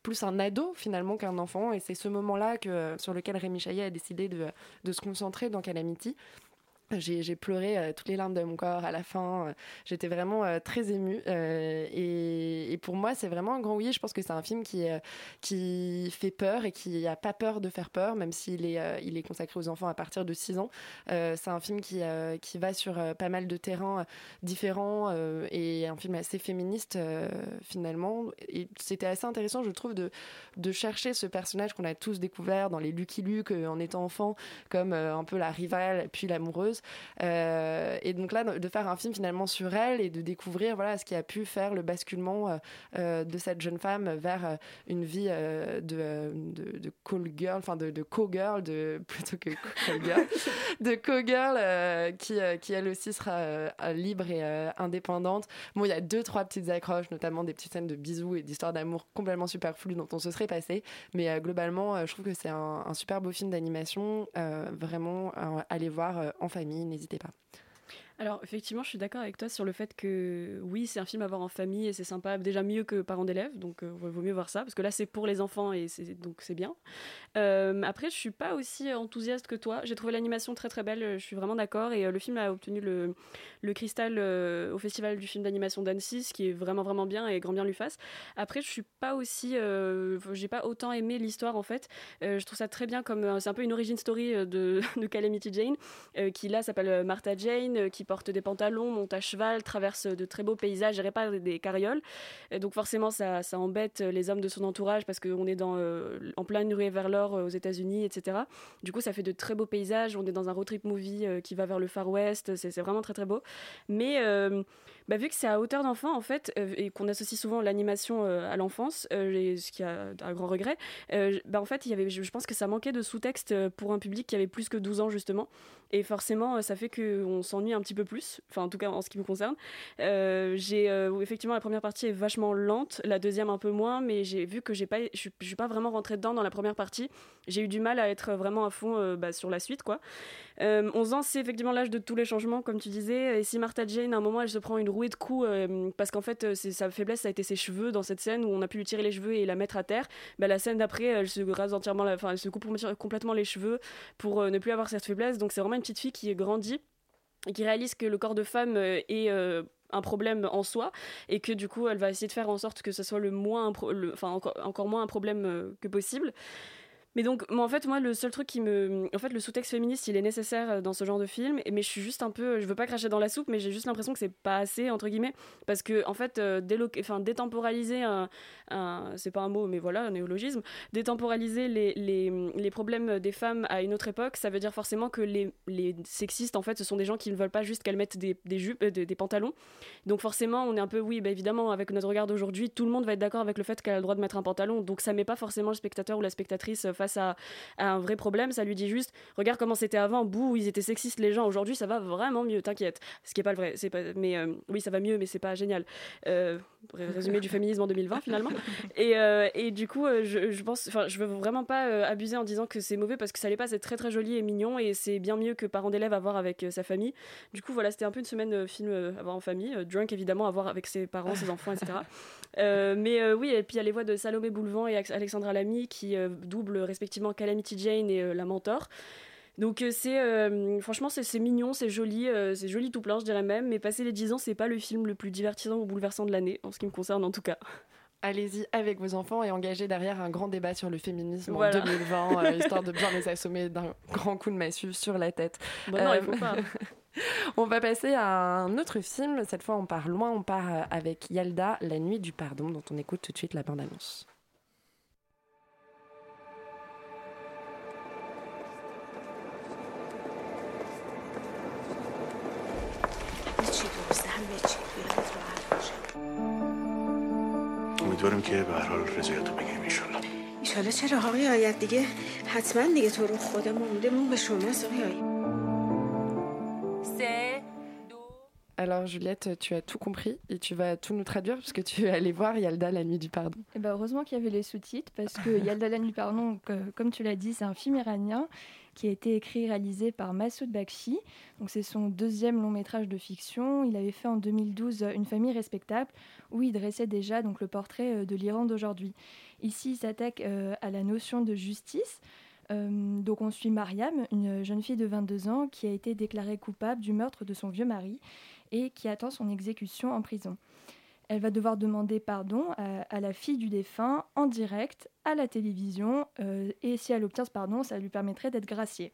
A: plus un ado finalement qu'un enfant et c'est ce moment-là que, sur lequel Rémi Chaillet a décidé de, de se concentrer dans Calamity. J'ai pleuré euh, toutes les larmes de mon corps à la fin. Euh, J'étais vraiment euh, très émue. et, pour moi, c'est vraiment un grand oui. Je pense que c'est un film qui, qui fait peur et qui n'a pas peur de faire peur, même s'il est, il est consacré aux enfants à partir de 6 ans. C'est un film qui, qui va sur pas mal de terrains différents et un film assez féministe finalement. Et c'était assez intéressant, je trouve, de, de chercher ce personnage qu'on a tous découvert dans les Lucky Luke en étant enfant, comme un peu la rivale puis l'amoureuse, et donc là, de faire un film finalement sur elle et de découvrir voilà, ce qui a pu faire le basculement euh, euh, de cette jeune femme vers euh, une vie euh, de, euh, call girl, enfin de, de co-girl, de, [laughs] plutôt que call girl, de co-girl euh, qui, euh, qui elle aussi sera euh, libre et euh, indépendante. Bon, il y a deux, trois petites accroches, notamment des petites scènes de bisous et d'histoires d'amour complètement superflues dont on se serait passé. Mais euh, globalement, euh, je trouve que c'est un, un super beau film d'animation. Euh, vraiment, euh, allez voir euh, en famille, n'hésitez pas.
I: Alors effectivement, je suis d'accord avec toi sur le fait que oui, c'est un film à voir en famille et c'est sympa, déjà mieux que parents d'élèves, donc euh, vaut mieux voir ça parce que là c'est pour les enfants et donc c'est bien. Euh, après, je suis pas aussi enthousiaste que toi. J'ai trouvé l'animation très très belle, je suis vraiment d'accord et euh, le film a obtenu le, cristal euh, au festival du film d'animation d'Annecy, ce qui est vraiment vraiment bien et grand bien lui fasse. Après, je suis pas aussi, euh, j'ai pas autant aimé l'histoire en fait. Euh, je trouve ça très bien comme euh, c'est un peu une origin story euh, de, [laughs] de Calamity Jane euh, qui là s'appelle euh, Martha Jane, euh, qui porte des pantalons, monte à cheval, traverse de très beaux paysages et répare des carrioles. Donc forcément, ça, ça embête les hommes de son entourage parce qu'on est dans, euh, en pleine ruée vers l'or euh, aux États-Unis, etc. Du coup, ça fait de très beaux paysages. On est dans un road trip movie euh, qui va vers le Far West. C'est vraiment très très beau. Mais bah, vu que c'est à hauteur d'enfant en fait et qu'on associe souvent l'animation à l'enfance, ce qui a un grand regret, bah, en fait, y avait, je, pense que ça manquait de sous-texte pour un public qui avait plus que 12 ans justement. Et forcément, euh, ça fait qu'on s'ennuie un petit peu plus, enfin en tout cas en ce qui me concerne. Euh, j'ai euh, effectivement la première partie est vachement lente, la deuxième un peu moins, mais j'ai vu que j'ai pas, je, suis- pas vraiment rentrée dedans dans la première partie. J'ai eu du mal à être vraiment à fond bah, sur la suite, quoi. Euh, 11 ans, c'est effectivement l'âge de tous les changements, comme tu disais. Et si Martha Jane, à un moment, elle se prend une rouée de coups, euh, parce qu'en fait, euh, sa faiblesse, ça a été ses cheveux dans cette scène où on a pu lui tirer les cheveux et la mettre à terre. Bah, la scène d'après, elle se entièrement, se coupe complètement les cheveux pour euh, ne plus avoir cette faiblesse. Donc, c'est vraiment une petite fille qui grandit et qui réalise que le corps de femme est un problème en soi et que du coup elle va essayer de faire en sorte que ce soit le moins encore, moins un problème que possible mais donc, moi, en fait, moi, le seul truc qui me. En fait, le sous-texte féministe, il est nécessaire euh, dans ce genre de film. Mais je suis juste un peu. Je veux pas cracher dans la soupe, mais j'ai juste l'impression que c'est pas assez, entre guillemets. Parce que, en fait, euh, délo- enfin, détemporaliser un. un- c'est pas un mot, mais voilà, un néologisme. Détemporaliser les, les, les problèmes des femmes à une autre époque, ça veut dire forcément que les, les sexistes, en fait, ce sont des gens qui ne veulent pas juste qu'elles mettent des, des jupes, euh, des, des pantalons. Donc, forcément, on est un peu. Oui, bah, évidemment, avec notre regard d'aujourd'hui, tout le monde va être d'accord avec le fait qu'elle a le droit de mettre un pantalon. Donc, ça met pas forcément le spectateur ou la spectatrice face à, un vrai problème. Ça lui dit juste regarde comment c'était avant, bouh, ils étaient sexistes les gens. Aujourd'hui, ça va vraiment mieux, t'inquiète. Ce qui est pas le vrai. C'est pas, mais euh, oui, ça va mieux, mais c'est pas génial. Euh, ré- résumé du féminisme en 2020 finalement. Et, euh, et du coup, je, je pense, enfin, je veux vraiment pas abuser en disant que c'est mauvais parce que ça l'est pas. C'est très très joli et mignon et c'est bien mieux que parents d'élèves à voir avec sa famille. Du coup, voilà, c'était un peu une semaine film à voir en famille, drunk évidemment à voir avec ses parents, ses enfants, etc. Mais oui, et puis il y a les voix de Salomé Boulevant et Alexandra Lamy qui doublent respectivement Calamity Jane et euh, la mentor. Donc euh, c'est euh, franchement c'est mignon, c'est joli, euh, c'est joli tout plein, je dirais même. Mais passer les 10 ans, c'est pas le film le plus divertissant ou bouleversant de l'année, en ce qui me concerne en tout cas.
A: Allez-y avec vos enfants et engagez derrière un grand débat sur le féminisme
I: Voilà.
A: en 2020, euh, [laughs] histoire de bien les assommer d'un grand coup de massue sur la tête.
I: Bon, non, il faut pas. [laughs]
A: on va passer à un autre film. Cette fois, on part loin. On part avec Yalda, La nuit du pardon, dont on écoute tout de suite la bande-annonce.
E: امیدوارم که به هر حال رضایت رو بگیریم ایشالله
K: ایشالا چرا آقای آیت دیگه حتما دیگه تو رو خدا موندمون به شماست آقای آیت
A: Alors Juliette, tu as tout compris et tu vas tout nous traduire parce que tu es allée voir Yalda, La nuit du pardon.
M: Eh ben, heureusement qu'il y avait les sous-titres parce que Yalda la nuit, pardon, que- comme tu l'as dit, c'est un film iranien qui a été écrit et réalisé par Massoud Bakshi. Donc c'est son deuxième long métrage de fiction. Il avait fait en 2012 Une famille respectable où il dressait déjà donc le portrait euh, de l'Iran d'aujourd'hui. Ici, il s'attaque euh, à la notion de justice. Euh, donc on suit Mariam, une jeune fille de 22 ans qui a été déclarée coupable du meurtre de son vieux mari et qui attend son exécution en prison. Elle va devoir demander pardon à, la fille du défunt en direct à la télévision euh, et si elle obtient ce pardon, ça lui permettrait d'être graciée.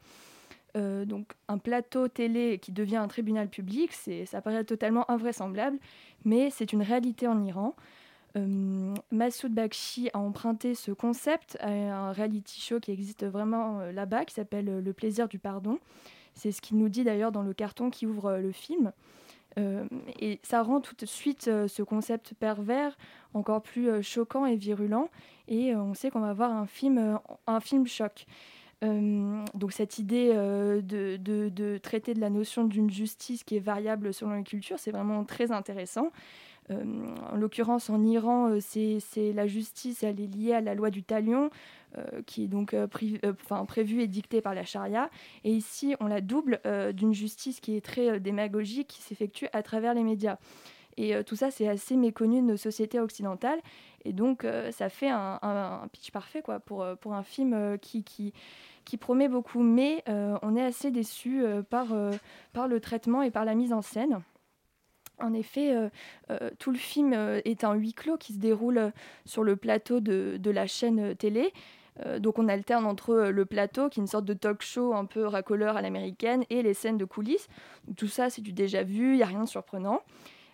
M: Euh, donc un plateau télé qui devient un tribunal public, ça paraît totalement invraisemblable, mais c'est une réalité en Iran. Euh, Massoud Bakshi a emprunté ce concept à un reality show qui existe vraiment là-bas, qui s'appelle Le plaisir du pardon. C'est ce qu'il nous dit d'ailleurs dans le carton qui ouvre le film. Euh, et ça rend tout de suite euh, ce concept pervers encore plus euh, choquant et virulent. Et on sait qu'on va voir un film, un film choc. Donc cette idée de- de traiter de la notion d'une justice qui est variable selon les cultures, c'est vraiment très intéressant. Euh, en l'occurrence, en Iran, euh, c'est la justice, elle est liée à la loi du talion, euh, qui est donc prévue et dictée par la charia. Et ici, on la double d'une justice qui est très démagogique, qui s'effectue à travers les médias. Et tout ça, c'est assez méconnu de nos sociétés occidentales. Et donc, ça fait un, pitch parfait pour, un film qui, promet beaucoup. Mais on est assez déçu par le traitement et par la mise en scène. En effet, euh, euh, tout le film euh, est un huis clos qui se déroule sur le plateau de, de la chaîne télé. Donc on alterne entre le plateau, qui est une sorte de talk show un peu racoleur à l'américaine, et les scènes de coulisses. Tout ça, c'est du déjà vu, il n'y a rien de surprenant.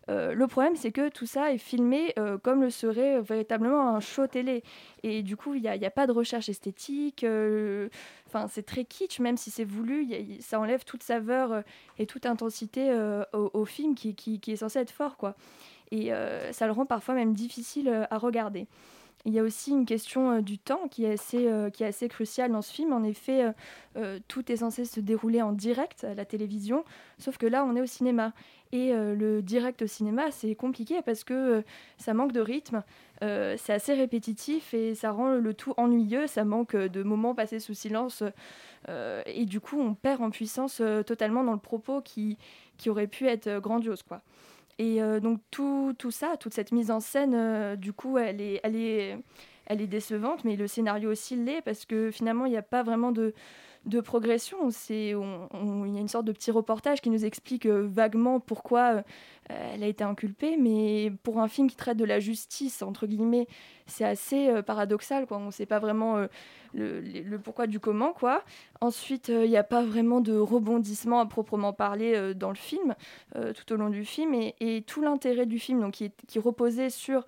M: Euh, le problème, c'est que tout ça est filmé euh, comme le serait véritablement un show télé. Et du coup, il n'y a, pas de recherche esthétique. euh, Enfin, c'est très kitsch, même si c'est voulu. ça enlève toute saveur et toute intensité au, film qui, qui- qui est censé être fort, quoi. Et ça le rend parfois même difficile à regarder. Il y a aussi une question euh, du temps qui est, assez, euh, qui est assez cruciale dans ce film. En effet, euh, tout est censé se dérouler en direct à la télévision, sauf que là, on est au cinéma. Et le direct au cinéma, c'est compliqué parce que ça manque de rythme, c'est assez répétitif et ça rend le tout ennuyeux, ça manque de moments passés sous silence. et du coup, on perd en puissance totalement dans le propos qui, qui aurait pu être grandiose. quoi. Et euh, donc tout, tout ça, toute cette mise en scène, euh, du coup, elle est, elle, est, elle est décevante, mais le scénario aussi l'est, parce que finalement, il n'y a pas vraiment de, de progression. On- il y a une sorte de petit reportage qui nous explique euh, vaguement pourquoi euh, elle a été inculpée, mais pour un film qui traite de la justice, entre guillemets, c'est assez euh, paradoxal. Quoi. On ne sait pas vraiment le, pourquoi du comment. Quoi. Ensuite, il n'y a pas vraiment de rebondissement à proprement parler dans le film, tout au long du film. Et, tout l'intérêt du film, donc, qui, qui reposait sur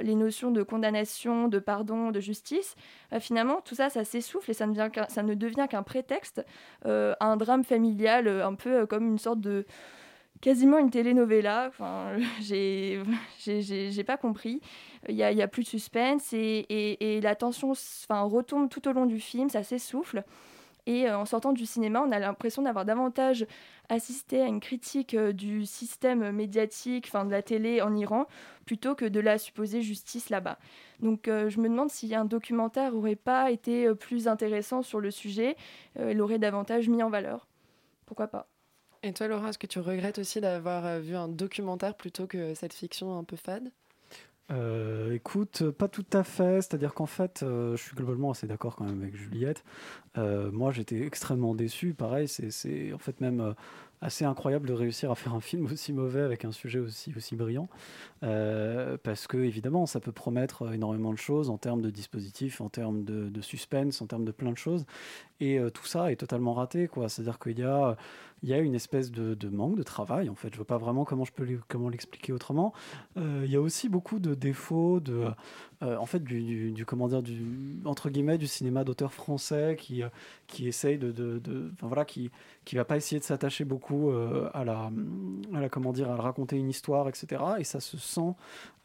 M: les notions de condamnation, de pardon, de justice, finalement, tout ça, ça s'essouffle et ça ne, ça ne devient qu'un prétexte euh, un drame familial, euh, un peu euh, comme une sorte de quasiment une telenovela. Enfin, [laughs] j'ai, j'ai, pas compris. Il y a, a plus de suspense et, et, et la tension enfin, retombe tout au long du film, ça s'essouffle. Et euh, en sortant du cinéma, on a l'impression d'avoir davantage assisté à une critique euh, du système médiatique, enfin de la télé en Iran, plutôt que de la supposée justice là-bas. Donc euh, je me demande si un documentaire aurait pas été plus intéressant sur le sujet, euh, l'aurait davantage mis en valeur. Pourquoi pas
A: Et toi, Laura, est-ce que tu regrettes aussi d'avoir vu un documentaire plutôt que cette fiction un peu fade?
G: Euh, écoute, pas tout à fait. C'est-à-dire qu'en fait, euh, je suis globalement assez d'accord quand même avec Juliette. Euh, moi, j'étais extrêmement déçu. Pareil, c'est- en fait même assez incroyable de réussir à faire un film aussi mauvais avec un sujet aussi, aussi brillant. Parce que, évidemment, ça peut promettre énormément de choses en termes de dispositifs, en termes de, suspense, en termes de plein de choses. Et tout ça est totalement raté. C'est-à-dire qu'il y a, il y a une espèce de, de manque de travail, en fait. Je ne vois pas vraiment comment je peux comment l'expliquer autrement. Euh, il y a aussi beaucoup de défauts de, euh, en fait, du, du- du- comment dire, du, entre guillemets, du cinéma d'auteur français qui, euh, qui essaye de, de, de- enfin, voilà, qui, qui va pas essayer de s'attacher beaucoup euh, à la, à la, comment dire, à raconter une histoire, etc. Et ça se sent,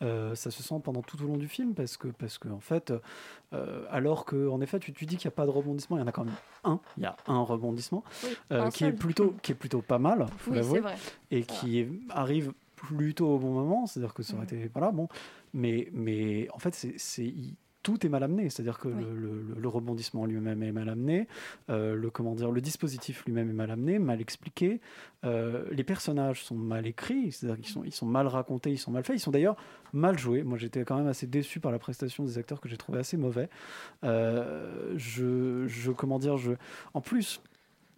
G: euh, ça se sent pendant tout au long du film parce que, parce que en fait, euh, alors que, en effet, tu, tu dis qu'il n'y a pas de rebondissement, il y en a quand même un. Il y a un rebondissement
M: Oui,
G: euh,
M: un
G: qui est plutôt, qui est plutôt pas mal, faut
M: Oui,
G: l'avouer, et qui est- arrive plutôt au bon moment. C'est-à-dire que ça aurait été, voilà, bon, mais, mais en fait, c'est, tout est mal amené. C'est-à-dire que le, le- le rebondissement lui-même est mal amené, euh, le comment dire, le dispositif lui-même est mal amené, mal expliqué. euh, les personnages sont mal écrits, c'est-à-dire qu'ils sont, ils sont mal racontés, ils sont mal faits. Ils sont d'ailleurs mal joués. Moi, j'étais quand même assez déçu par la prestation des acteurs que j'ai trouvé assez mauvais. Euh, je, je, comment dire, je, en plus.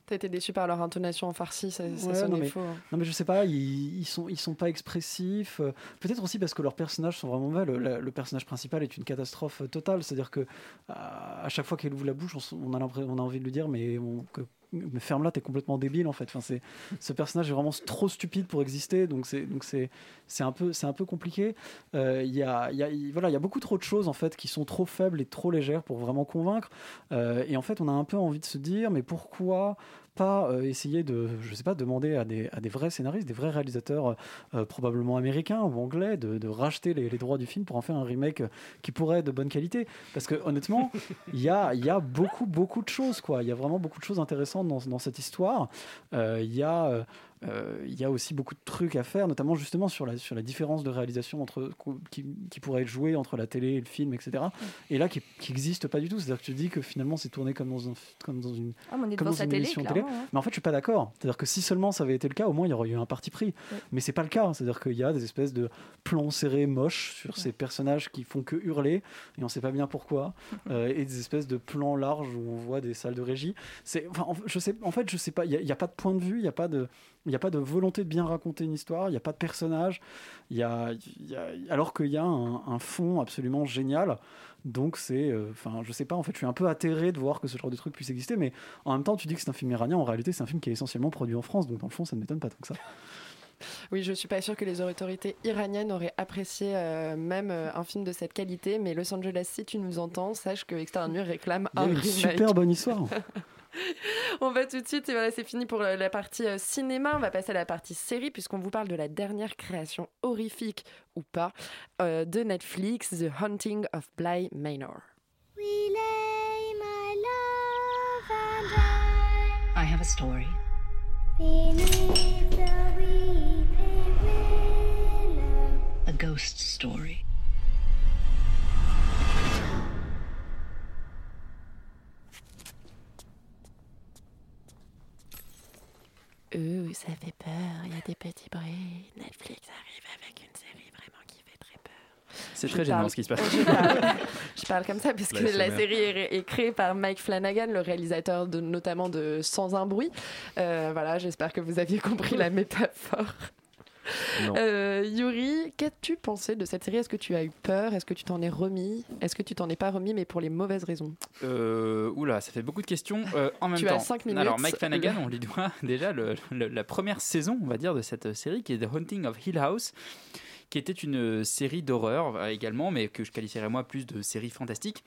A: T'as été déçu par leur intonation en farci, ça, ça
G: Ouais,
A: sonnait
G: non, mais,
A: faux. hein.
G: non mais je sais pas, ils, ils sont ils sont pas expressifs. euh, Peut-être aussi parce que leurs personnages sont vraiment mauvais. Le, personnage principal est une catastrophe totale. C'est-à-dire que à, chaque fois qu'elle ouvre la bouche, on, a on a envie de lui dire, mais on- que- mais ferme-la, t'es complètement débile en fait. C'est, ce personnage est vraiment trop stupide pour exister, donc c'est, donc c'est, c'est un peu, c'est un peu compliqué. Euh, Il y a, y voilà, il y a beaucoup trop de choses en fait qui sont trop faibles et trop légères pour vraiment convaincre. Euh, et en fait, on a un peu envie de se dire, mais pourquoi pas euh, essayer de, je sais pas, demander à des, à des vrais scénaristes, des vrais réalisateurs euh, probablement américains ou anglais, de, de racheter les, les droits du film pour en faire un remake euh, qui pourrait être de bonne qualité. Parce que honnêtement, il y a, y a beaucoup, beaucoup de choses, quoi. Il y a vraiment beaucoup de choses intéressantes dans, dans cette histoire. Euh, Il y a. euh, il y a aussi beaucoup de trucs à faire, notamment justement sur la, sur la différence de réalisation entre, qui, qui pourrait être jouée entre la télé et le film, etc. Et là, qui n'existe pas du tout. C'est-à-dire que tu dis que finalement, c'est tourné comme dans, un, comme dans une,
M: Ah,
G: comme dans une
M: télé,
G: émission
M: hein.
G: Mais en fait, je suis pas d'accord. C'est-à-dire que si seulement ça avait été le cas, au moins il y aurait eu un parti pris. Mais c'est pas le cas. C'est-à-dire qu'il y a des espèces de plans serrés moches sur ces personnages qui font que hurler et on sait pas bien pourquoi. [laughs] Euh, et des espèces de plans larges où on voit des salles de régie. Enfin, en, je sais, en fait, je sais pas. Il n'y a, pas de point de vue. Il n'y a pas de, il y a pas de volonté de bien raconter une histoire. Il n'y a pas de personnage. Il y a, il y a- alors qu'il y a un, un fond absolument génial. Donc c'est, euh, enfin, je sais pas. En fait, je suis un peu atterré de voir que ce genre de truc puisse exister, mais en même temps, tu dis que c'est un film iranien. En réalité, c'est un film qui est essentiellement produit en France. Donc dans le fond, ça ne m'étonne pas tant que ça.
A: Oui, je suis pas sûre que les autorités iraniennes auraient apprécié euh, même euh, un film de cette qualité, mais Los Angeles, si tu nous entends, sache que Extérieur réclame
G: Il y a
A: un
G: une
A: remake.
G: super bonne histoire. [laughs] [laughs]
A: On va tout de suite, et voilà, c'est fini pour la partie euh, cinéma. On va passer à la partie série, puisqu'on vous parle de la dernière création horrifique ou pas euh, de Netflix, The Haunting of Bly Manor.
L: We lay my love and I
R: I have a story.
L: beneath the weeping willow.
R: A ghost story.
A: Ça fait peur, il y a des petits bruits. Netflix arrive avec une série vraiment qui fait très peur.
J: C'est très gênant
A: parle-
J: ce qui se passe.
A: Je parle, [laughs] [laughs] je parle comme ça parce que
J: La
A: série est, est créée par Mike Flanagan, le réalisateur de, notamment de Sans un bruit. Euh, voilà, j'espère que vous aviez compris la [laughs] métaphore. Euh, Yuri, qu'as-tu pensé de cette série? Est-ce que tu as eu peur? Est-ce que tu t'en es remis? Est-ce que tu t'en es pas remis, mais pour les mauvaises raisons?
J: Euh, oula, ça fait beaucoup de questions euh, en même
A: Tu
J: temps.
A: as cinq minutes.
J: Alors, Mike Flanagan, [laughs] on lui doit déjà le- le- la première saison, on va dire, de cette série qui est The Haunting of Hill House, qui était une série d'horreur également, mais que je qualifierais moi plus de série fantastique,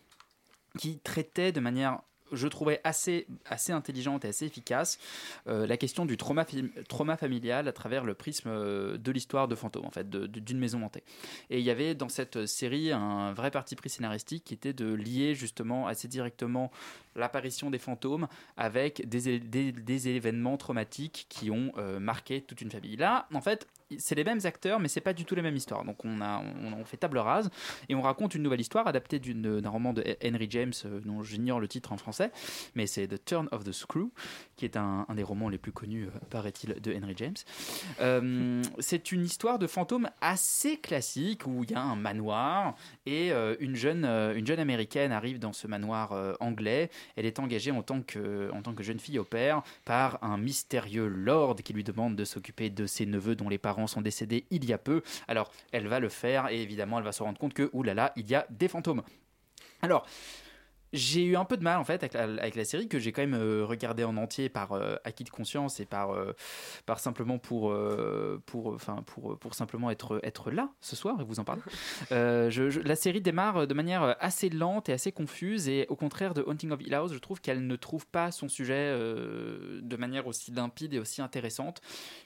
J: qui traitait de manière je trouvais assez, assez intelligente et assez efficace euh, la question du trauma, fam- trauma familial à travers le prisme euh, de l'histoire de fantômes, en fait, d'une maison hantée. Et il y avait dans cette série un vrai parti pris scénaristique qui était de lier justement assez directement l'apparition des fantômes avec des, des, événements traumatiques qui ont euh, marqué toute une famille. Là, en fait, c'est les mêmes acteurs, mais c'est pas du tout la même histoire. Donc on a, on, fait table rase et on raconte une nouvelle histoire adaptée d'un roman de Henry James, euh, dont j'ignore le titre en français, mais c'est The Turn of the Screw, qui est un, des romans les plus connus, euh, paraît-il, de Henry James. Euh, c'est une histoire de fantôme assez classique où il y a un manoir et une, jeune, une jeune américaine arrive dans ce manoir anglais. Elle est engagée en tant, que, en tant que jeune fille au père par un mystérieux lord qui lui demande de s'occuper de ses neveux dont les parents sont décédés il y a peu. Alors elle va le faire et évidemment elle va se rendre compte que, oulala, il y a des fantômes. Alors, j'ai eu un peu de mal en fait avec la, avec la série que j'ai quand même euh, regardé en entier par euh, acquis de conscience et par, euh, par simplement pour, euh, pour, enfin, pour, pour simplement être, être là ce soir et vous en parler. [laughs] Je- je- la série démarre de manière assez lente et assez confuse et au contraire de Haunting of Hill House, je trouve qu'elle ne trouve pas son sujet de manière aussi limpide et aussi intéressante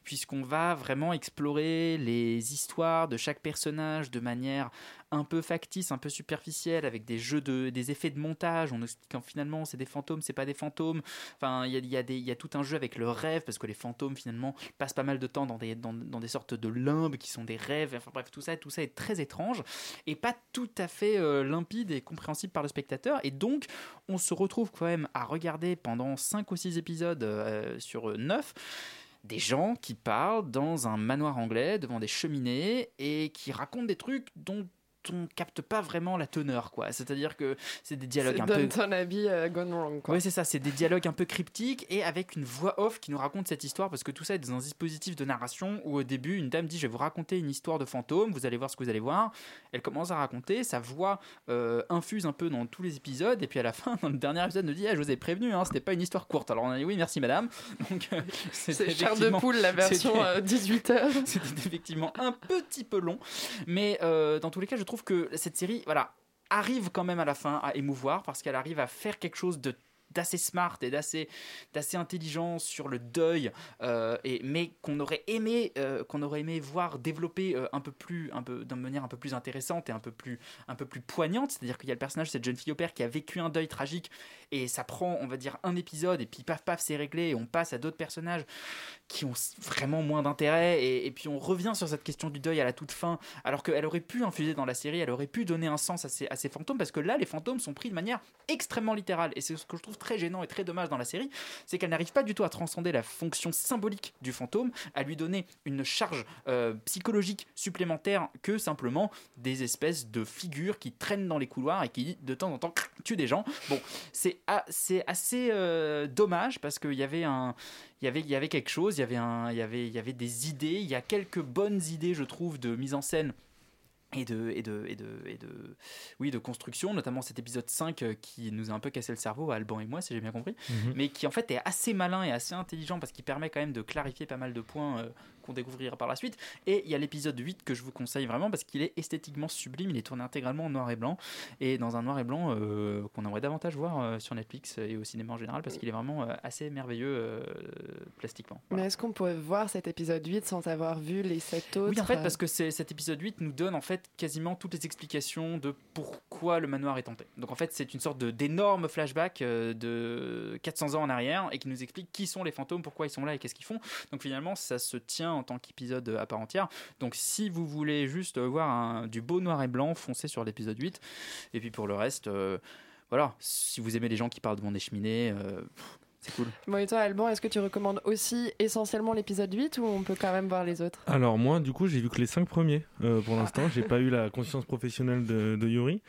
J: puisqu'on va vraiment explorer les histoires de chaque personnage de manière un peu factice, un peu superficielle, avec des jeux de, des effets de montage. On explique quand finalement c'est des fantômes, c'est pas des fantômes. Enfin, il y a, tout un jeu avec le rêve parce que les fantômes finalement passent pas mal de temps dans des, sortes de limbes qui sont des rêves. Enfin bref, tout ça, tout ça est très étrange et pas tout à fait euh, limpide et compréhensible par le spectateur. Et donc, on se retrouve quand même à regarder pendant 5 ou 6 épisodes euh, sur 9 des gens qui parlent dans un manoir anglais devant des cheminées et qui racontent des trucs dont on capte pas vraiment la teneur, quoi. C'est-à-dire que c'est des dialogues un peu.
A: Euh, gone wrong. Quoi.
J: Oui, c'est ça, c'est des dialogues un peu cryptiques et avec une voix off qui nous raconte cette histoire parce que tout ça est dans un dispositif de narration où au début, une dame dit Je vais vous raconter une histoire de fantôme, vous allez voir ce que vous allez voir. Elle commence à raconter, sa voix euh, infuse un peu dans tous les épisodes et puis à la [laughs] fin, dans le dernier épisode, nous dit Ah, Je vous ai prévenu, hein, c'était pas une histoire courte. Alors on a dit Oui, merci madame. [laughs] Donc, euh,
A: C'est Chair de poule, la version
J: c'était-
A: euh, 18h. [laughs]
J: c'était effectivement un petit peu long, mais dans tous les cas, je trouve que cette série, arrive quand même à la fin à émouvoir parce qu'elle arrive à faire quelque chose de d'assez smart et d'assez intelligent sur le deuil euh, et mais qu'on aurait aimé euh, qu'on aurait aimé voir développer euh, un peu plus un peu d'une manière un peu plus intéressante et un peu plus un peu plus poignante. C'est-à-dire qu'il y a le personnage cette jeune fille au père qui a vécu un deuil tragique et ça prend on va dire un épisode et puis paf paf c'est réglé et on passe à d'autres personnages qui ont vraiment moins d'intérêt et, et puis on revient sur cette question du deuil à la toute fin alors qu'elle aurait pu infuser dans la série elle aurait pu donner un sens à ces, à ces fantômes parce que là les fantômes sont pris de manière extrêmement littérale et c'est ce que je trouve très gênant et très dommage dans la série c'est qu'elle n'arrive pas du tout à transcender la fonction symbolique du fantôme à lui donner une charge euh, psychologique supplémentaire que simplement des espèces de figures qui traînent dans les couloirs et qui de temps en temps [clears throat] tuent des gens. Bon c'est assez euh, dommage parce qu'il y avait un il y avait quelque chose il y avait il y avait il y avait des idées il y a quelques bonnes idées je trouve de mise en scène et de, et, de, et, de, et de, oui, de construction, notamment cet épisode 5 euh, qui nous a un peu cassé le cerveau, Alban et moi, si j'ai bien compris,
O: Mhm.
J: mais qui en fait est assez malin et assez intelligent parce qu'il permet quand même de clarifier pas mal de points euh, qu'on découvrira par la suite. Et il y a l'épisode 8 que je vous conseille vraiment parce qu'il est esthétiquement sublime, il est tourné intégralement en noir et blanc, et dans un noir et blanc euh, qu'on aimerait davantage voir euh, sur Netflix et au cinéma en général parce qu'il est vraiment euh, assez merveilleux plastiquement.
A: Mais est-ce qu'on pourrait voir cet épisode 8 sans avoir vu les 7 autres?
J: Oui, en fait, parce que cet épisode 8 nous donne en fait quasiment toutes les explications de pourquoi le manoir est hanté. Donc en fait, c'est une sorte d'énorme flashback de 400 ans en arrière et qui nous explique qui sont les fantômes, pourquoi ils sont là et qu'est-ce qu'ils font. Donc finalement, ça se tient en tant qu'épisode à part entière. Donc si vous voulez juste voir un- du beau noir et blanc, foncez sur l'épisode 8. Et puis pour le reste, euh, voilà, si vous aimez les gens qui parlent devant des cheminées, euh, c'est cool.
A: Bon, et toi, Alban, est-ce que tu recommandes aussi essentiellement l'épisode 8 ou on peut quand même voir les autres?
O: Alors moi, du coup, j'ai vu que les cinq premiers euh, pour l'instant. J'ai pas eu la conscience professionnelle de, de Yuri.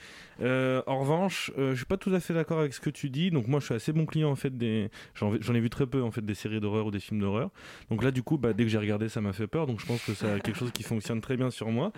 O: Euh, en revanche, euh, je suis pas tout à fait d'accord avec ce que tu dis. Donc moi, je suis assez bon client en fait des. J'en j'en ai vu très peu en fait des séries d'horreur ou des films d'horreur. Donc là, du coup, bah, dès que j'ai regardé, ça m'a fait peur. Donc je pense que c'est quelque chose qui fonctionne très bien sur moi.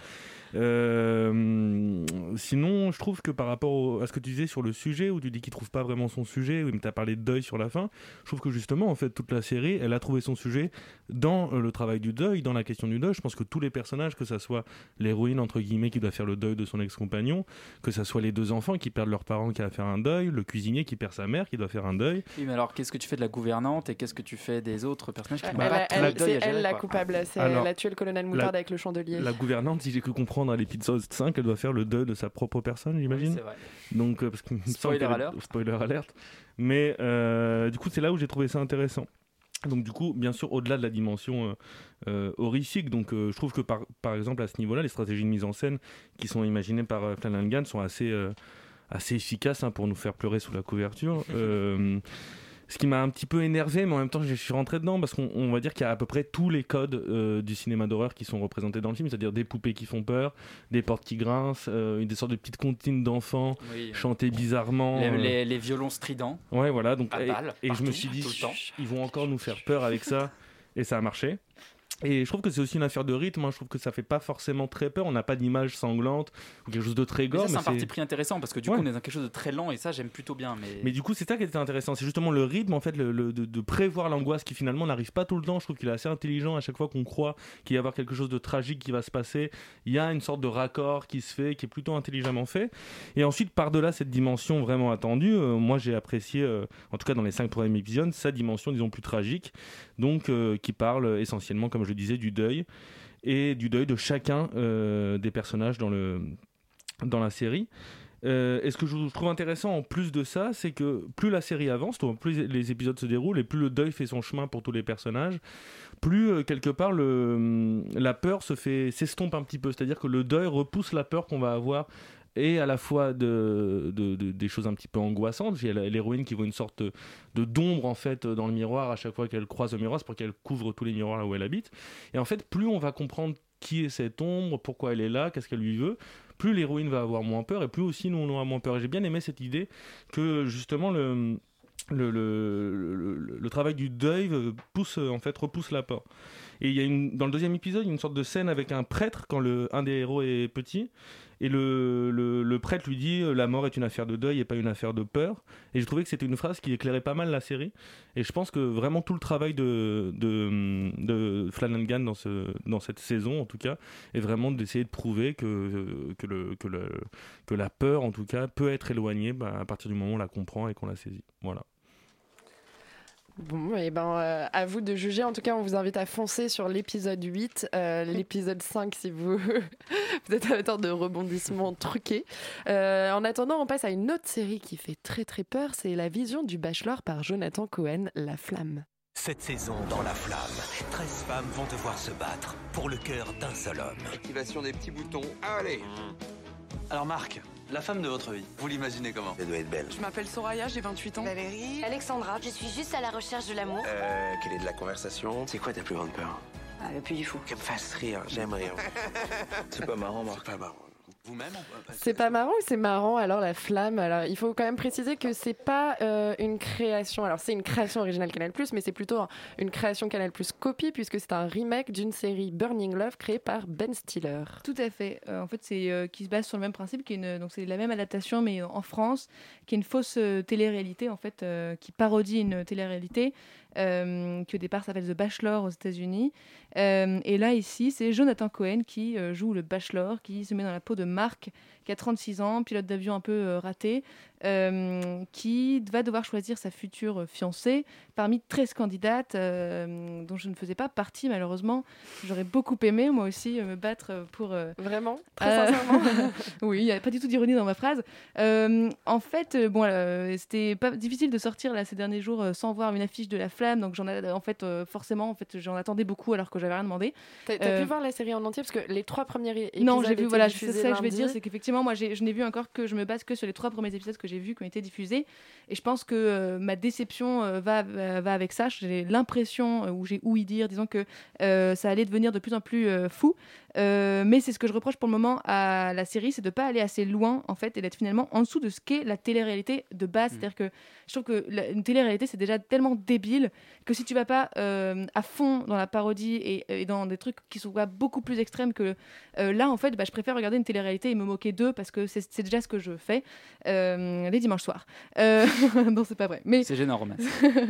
O: Euh, sinon, je trouve que par rapport au- à ce que tu disais sur le sujet, où tu dis qu'il trouve pas vraiment son sujet, mais tu as parlé de deuil sur la fin, je trouve que justement, en fait, toute la série, elle a trouvé son sujet dans euh, le travail du deuil, dans la question du deuil. Je pense que tous les personnages, que ça soit l'héroïne, entre guillemets, qui doit faire le deuil de son ex-compagnon, que ça soit les deux enfants qui perdent leurs parents, qui a à faire un deuil, le cuisinier qui perd sa mère, qui doit faire un deuil.
J: Oui, mais alors qu'est-ce que tu fais de la gouvernante et qu'est-ce que tu fais des autres personnages qui
A: Elle,
J: n'ont pas
A: elle-
J: tout le
A: elle-
J: deuil à
A: c'est elle
J: gérer,
A: la
J: quoi.
A: coupable, c'est
O: Alors,
A: elle a tué le colonel Moutarde avec le chandelier.
O: La gouvernante, si j'ai cru comprendre à l'épisode 5, elle doit faire le deuil de sa propre personne, j'imagine.
J: c'est vrai.
O: Donc, euh, parce que,
J: Spoiler
O: qu'elle est-
J: alert.
O: Spoiler alert. Mais euh, du coup, c'est là où j'ai trouvé ça intéressant. Donc du coup, bien sûr, au-delà de la dimension euh, euh, horrifique, donc euh, je trouve que par, par exemple à ce niveau-là, les stratégies de mise en scène qui sont imaginées par Flanagan sont assez, assez efficaces hein, pour nous faire pleurer sous la couverture. [laughs] Ce qui m'a un petit peu énervé, mais en même temps, je suis rentré dedans parce qu'on on va dire qu'il y a à peu près tous les codes euh, du cinéma d'horreur qui sont représentés dans le film, c'est-à-dire des poupées qui font peur, des portes qui grincent, euh, des sortes de petites comptines d'enfants
J: Oui.
O: chantées bizarrement.
J: Les,
O: euh,
J: les- les violons stridents.
O: Ouais, voilà. Donc,
J: À
O: et,
J: balle,
O: et je me suis dit, ils vont encore nous faire peur avec ça. Et ça a marché. Et je trouve que c'est aussi une affaire de rythme. hein. Je trouve que ça fait pas forcément très peur. On n'a pas d'image sanglante ou quelque chose de très
J: Mais
O: gore.
J: ça, c'est
O: mais
J: un parti pris intéressant parce que du
O: Ouais.
J: coup, on est dans quelque chose de très lent et ça, j'aime plutôt bien. Mais,
O: Mais du coup, c'est ça qui était intéressant. C'est justement le rythme, en fait, le, le- de, de prévoir l'angoisse qui finalement n'arrive pas tout le temps. Je trouve qu'il est assez intelligent à chaque fois qu'on croit qu'il va y avoir quelque chose de tragique qui va se passer. Il y a une sorte de raccord qui se fait, qui est plutôt intelligemment fait. Et ensuite, par-delà cette dimension vraiment attendue, euh, moi j'ai apprécié, euh, en tout cas dans les cinq premiers épisodes, sa dimension, disons, plus tragique. Donc, euh, qui parle essentiellement, comme je disais, du deuil et du deuil de chacun euh, des personnages dans, le, dans la série. Euh, et ce que je trouve intéressant en plus de ça, c'est que plus la série avance, plus les épisodes se déroulent et plus le deuil fait son chemin pour tous les personnages, plus euh, quelque part la peur se fait s'estompe un petit peu. C'est-à-dire que le deuil repousse la peur qu'on va avoir et à la fois de, de- de- des choses un petit peu angoissantes. Il y a l'héroïne qui voit une sorte de d'ombre en fait dans le miroir à chaque fois qu'elle croise le miroir, c'est pour qu'elle couvre tous les miroirs là où elle habite. Et en fait, plus on va comprendre qui est cette ombre, pourquoi elle est là, qu'est-ce qu'elle lui veut, plus l'héroïne va avoir moins peur et plus aussi nous on aura moins peur. Et j'ai bien aimé cette idée que justement le le, le, le- travail du deuil pousse en fait repousse la peur. Et il y a une, dans le deuxième épisode, une sorte de scène avec un prêtre quand le, un des héros est petit. Et le, le, prêtre lui dit La mort est une affaire de deuil et pas une affaire de peur. Et j'ai trouvé que c'était une phrase qui éclairait pas mal la série. Et je pense que vraiment tout le travail de, de, de Flanagan dans, ce, dans cette saison, en tout cas, est vraiment d'essayer de prouver que, que, le, que, le, que la peur, en tout cas, peut être éloignée bah, à partir du moment où on la comprend et qu'on la saisit. Voilà.
A: Bon, et ben, euh, à vous de juger. En tout cas, on vous invite à foncer sur l'épisode 8, euh, l'épisode 5 si vous, [laughs] vous êtes amateur de rebondissements truqués. Euh, en attendant, on passe à une autre série qui fait très très peur. C'est La Vision du Bachelor par Jonathan Cohen, La Flamme.
S: Cette saison, dans La Flamme, 13 femmes vont devoir se battre pour le cœur d'un seul homme.
H: Activation des petits boutons. Allez Alors Marc, la femme de votre vie, vous l'imaginez comment Elle doit être belle.
T: Je m'appelle Soraya, j'ai 28 ans.
L: Valérie. Alexandra. Je suis juste à la recherche de l'amour.
H: Euh, quelle est de la conversation C'est quoi ta plus grande peur?
T: Ah, le plus du fou.
H: Qu'elle me fasse rire, j'aime rire. [laughs] C'est pas marrant, Marc. Pas marrant. Vous-même on-
A: C'est pas marrant ou c'est marrant alors la flamme Alors il faut quand même préciser que c'est pas euh, une création. Alors c'est une création originale Canal mais c'est plutôt un- une création Canal copie puisque c'est un remake d'une série Burning Love créée par Ben Stiller.
F: Tout à fait. Euh, en fait, c'est euh, qui se base sur le même principe, qui est une- donc c'est la même adaptation, mais en France, qui est une fausse euh, télé-réalité en fait, euh, qui parodie une télé-réalité euh, qui au départ s'appelle The Bachelor aux États-Unis. Euh, et là ici, c'est Jonathan Cohen qui euh, joue le Bachelor, qui se met dans la peau de Marc, qui a 36 ans, pilote d'avion un peu euh, raté, euh, qui va devoir choisir sa future fiancée parmi 13 candidates euh, dont je ne faisais pas partie malheureusement. J'aurais beaucoup aimé moi aussi euh, me battre pour...
A: Vraiment? Très sincèrement [laughs]
F: Oui, il n'y a pas du tout d'ironie dans ma phrase. En fait, bon, c'était pas difficile de sortir là ces derniers jours sans voir une affiche de la flamme, donc j'en en fait forcément en fait j'en attendais beaucoup alors que j'avais rien demandé.
A: T'as
F: Euh,
A: pu voir la série en entier? Parce que les trois premiers épisodes
F: non, j'ai vu, voilà, c'est ça que je vais dire, c'est qu'effectivement, moi, je n'ai vu encore que je me base que sur les trois premiers épisodes que j'ai vus qui ont été diffusés. Et je pense que euh, ma déception euh, va, va, va avec ça. J'ai l'impression, euh, ou j'ai ouï dire, disons que euh, ça allait devenir de plus en plus euh, fou. Euh, mais c'est ce que je reproche pour le moment à la série, c'est de pas aller assez loin, en fait, et d'être finalement en dessous de ce qu'est la télé-réalité de base. C'est-à-dire que je trouve que la- une télé-réalité, c'est déjà tellement débile que si tu vas pas euh, à fond dans la parodie et, et dans des trucs qui sont beaucoup plus extrêmes que euh, là, en fait, bah, je préfère regarder une télé-réalité et me moquer d'eux parce que c'est déjà ce que je fais les dimanches soirs. [laughs] Non, c'est pas vrai. Mais
J: C'est gênant, Romain.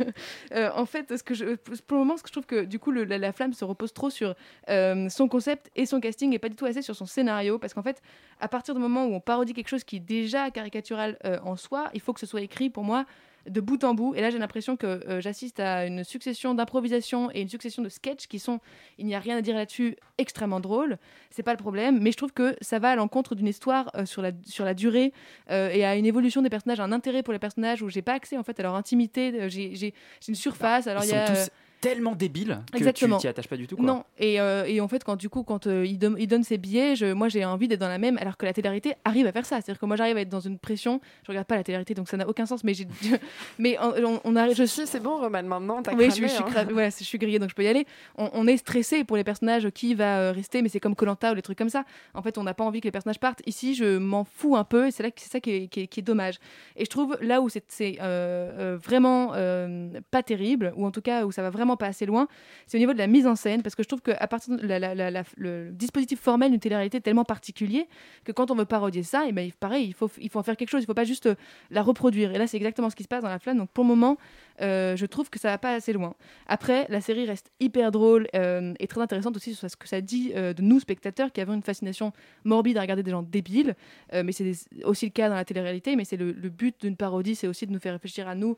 J: [laughs]
F: en fait, ce que je, pour le moment, ce que je trouve que du coup, le- la, la flamme se repose trop sur son concept et son casting et pas du tout assez sur son scénario. Parce qu'en fait, à partir du moment où on parodie quelque chose qui est déjà caricatural euh, en soi, il faut que ce soit écrit pour moi de bout en bout. Et là, j'ai l'impression que euh, j'assiste à une succession d'improvisations et une succession de sketchs qui sont, il n'y a rien à dire là-dessus, extrêmement drôles. C'est pas le problème, mais je trouve que ça va à l'encontre d'une histoire euh, sur, la, sur la durée euh, et à une évolution des personnages, un intérêt pour les personnages où j'ai pas accès en fait à leur intimité. J'ai une surface. Alors
J: Ils
F: il y a
J: tous tellement débiles que
F: Exactement.
J: tu t'y attaches pas du tout. Quoi.
F: non, et, euh, et en fait, quand du coup, quand euh, il, donne- il donne ses billets, je, moi j'ai envie d'être dans la même, alors que la télé-réalité arrive à faire ça. C'est-à-dire que moi j'arrive à être dans une pression. Je regarde pas la télé-réalité, donc ça n'a aucun sens. Mais j'ai, [laughs] mais on, on- on arrive. Je
A: suis, c'est bon, Roman. Maintenant, t'as
F: Oui,
A: cramé,
F: je, suis- je suis
A: hein.
F: ouais, je suis grillée, donc je peux y aller. On, on est stressé pour les personnages qui va euh, rester, mais c'est comme Colanta ou les trucs comme ça. En fait, on n'a pas envie que les personnages partent. Ici, je m'en fous un peu, et c'est là que c'est ça qui est, qui est- qui est dommage. Et je trouve là où c'est c'est, euh, euh, vraiment euh, pas terrible, ou en tout cas où ça va vraiment pas assez loin, c'est au niveau de la mise en scène, parce que je trouve qu'à partir de le dispositif formel d'une télé-réalité est tellement particulier que quand on veut parodier ça, et ben, pareil, il faut, il faut en faire quelque chose, il faut pas juste euh, la reproduire. Et là, c'est exactement ce qui se passe dans la flamme. Donc pour le moment, euh, je trouve que ça va pas assez loin. Après, la série reste hyper drôle euh, et très intéressante aussi sur ce que ça dit euh, de nous, spectateurs, qui avons une fascination morbide à regarder des gens débiles. Mais c'est aussi le cas dans la télé-réalité. Mais c'est le, but d'une parodie, c'est aussi de nous faire réfléchir à nous,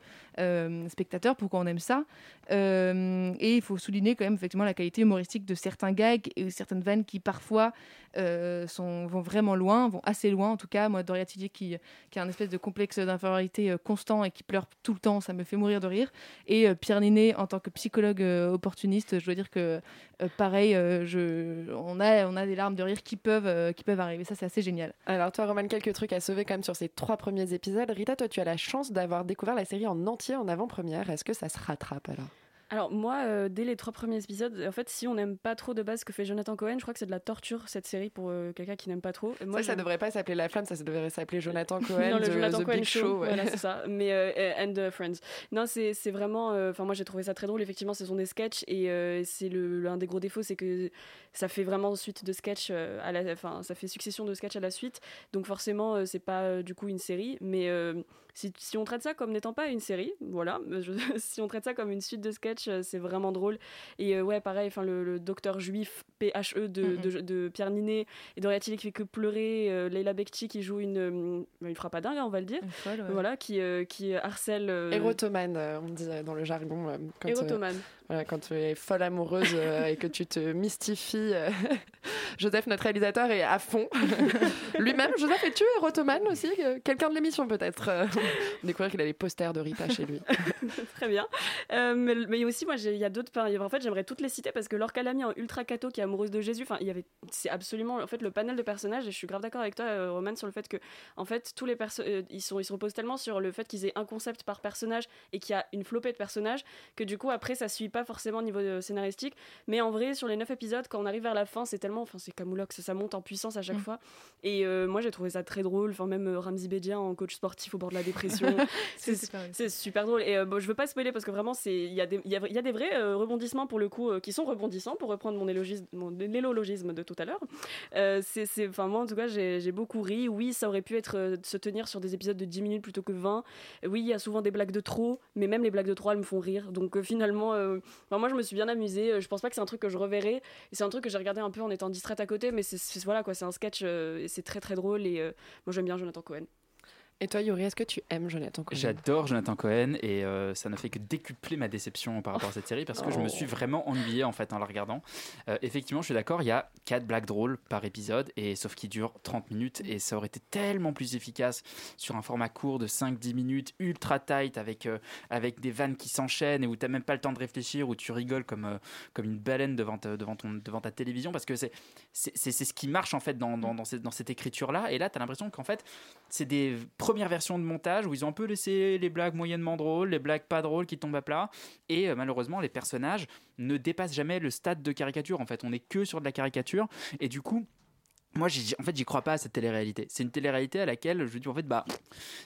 F: spectateurs, pourquoi on aime ça. Et il faut souligner quand même effectivement la qualité humoristique de certains gags et certaines vannes qui parfois vont vraiment loin, vont assez loin en tout cas. Moi, Doria Tillier qui, qui a un espèce de complexe d'infériorité constant et qui pleure tout le temps, ça me fait mourir de rire. Et euh, Pierre Ninet, en tant que psychologue euh, opportuniste, je dois dire que euh, pareil, on, a, on a des larmes de rire qui peuvent, qui peuvent arriver. Ça, c'est assez génial.
A: Alors toi, Roman, quelques trucs à sauver quand même sur ces trois premiers épisodes. Rita, toi, tu as la chance d'avoir découvert la série en entier en avant-première. Est-ce que ça se rattrape alors?
I: Alors moi, euh, dès les trois premiers épisodes, en fait, si on n'aime pas trop de base ce que fait Jonathan Cohen, je crois que c'est de la torture cette série pour euh, quelqu'un qui n'aime pas trop.
A: Moi, ça, ça devrait pas s'appeler La Flamme, ça, ça devrait s'appeler Jonathan [laughs] Cohen,
I: non, le
A: de
I: Jonathan
A: The
I: Cohen
A: Big Show. ouais.
I: Voilà, c'est ça. [laughs] Mais euh, and uh, Friends. Non, c'est vraiment. Enfin, moi, j'ai trouvé ça très drôle. Effectivement, ce sont des sketchs et c'est le l'un des gros défauts, c'est que ça fait vraiment suite de sketchs à la. Enfin, ça fait succession de sketchs à la suite. Donc forcément, c'est pas du coup une série, mais si, si on traite ça comme n'étant pas une série, voilà. je- [laughs] si on traite ça comme une suite de sketchs, euh, c'est vraiment drôle. Et euh, ouais, pareil. Enfin, le, le docteur juif PHE de, de, de Pierre Ninet et Doria Tilly qui fait que pleurer, euh, Leila Bekti qui joue une, euh, une frappe à dingue, on va le dire.
F: folle, ouais.
I: Voilà, qui, euh, qui harcèle. euh,
A: Érotomane, euh, on dit euh, dans le jargon. euh, quand, euh,
I: Érotomane.
A: voilà, quand tu es folle amoureuse euh, et que tu te mystifies. euh, [laughs] Joseph, notre réalisateur, est à fond. [laughs] Lui-même, Joseph, es-tu érotomane aussi Euh, Quelqu'un de l'émission peut-être euh, [laughs] Découvrir qu'il a les posters de Rita chez lui. [laughs]
I: Très bien. Euh, mais, mais aussi, moi, il y a d'autres. En fait, j'aimerais toutes les citer parce que Laure Calamy en ultra cato qui est amoureuse de Jésus. Enfin, il y avait. C'est absolument. En fait, le panel de personnages. Et je suis grave d'accord avec toi, euh, Roman, sur le fait que, en fait, tous les personnages, ils sont, ils se reposent tellement sur le fait qu'ils aient un concept par personnage et qu'il y a une flopée de personnages que du coup, après, ça suit pas forcément au niveau euh, scénaristique. Mais en vrai, sur les neuf épisodes, quand on arrive vers la fin, c'est tellement. Enfin, c'est camoulox, ça monte en puissance à chaque
F: Mm.
I: fois. Et euh, moi, j'ai trouvé ça très drôle. Enfin, même euh, Ramzi Bedia en coach sportif au bord de la dépression. [laughs]
F: C'est
I: c'est
F: super,
I: drôle. Et euh, bon, je veux pas spoiler parce que vraiment, c'est il y, a des- il y, a, y a des vrais euh, rebondissements pour le coup euh, qui sont rebondissants pour reprendre mon, élogisme, mon élogisme de tout à l'heure. C'est, moi, en tout cas, j'ai beaucoup ri. Oui, ça aurait pu être se tenir sur des épisodes de 10 minutes plutôt que 20. Oui, il y a souvent des blagues de trop, mais même les blagues de trop, elles me font rire. Donc finalement, enfin, moi, je me suis bien amusée. Je pense pas que c'est un truc que je reverrai. C'est un truc que j'ai regardé un peu en étant distraite à côté, mais c'est, c'est- voilà quoi, c'est un sketch euh, et c'est très très drôle. Et euh, moi, j'aime bien Jonathan Cohen.
A: Et toi, Yuri, est-ce que tu aimes Jonathan Cohen?
J: J'adore Jonathan Cohen et euh, ça ne fait que décupler ma déception par rapport à cette série parce que je me
A: Oh.
J: suis vraiment ennuyé en fait en la regardant. Euh, effectivement, je suis d'accord, il y a 4 blagues drôles par épisode et sauf qu'ils durent 30 minutes et ça aurait été tellement plus efficace sur un format court de 5-10 minutes, ultra tight avec, euh, avec des vannes qui s'enchaînent et où tu n'as même pas le temps de réfléchir, où tu rigoles comme, comme une baleine devant ta, devant ton, devant ta télévision parce que c'est c'est c'est- c'est ce qui marche en fait dans, dans, dans cette, dans cette écriture là et là tu as l'impression qu'en fait c'est des premières versions de montage où ils ont un peu laissé les blagues moyennement drôles, les blagues pas drôles qui tombent à plat. Et euh, malheureusement, les personnages ne dépassent jamais le stade de caricature. En fait, on est que sur de la caricature. Et du coup. Moi, en fait, j'y crois pas à cette télé-réalité. C'est une télé-réalité à laquelle je dis en fait, bah,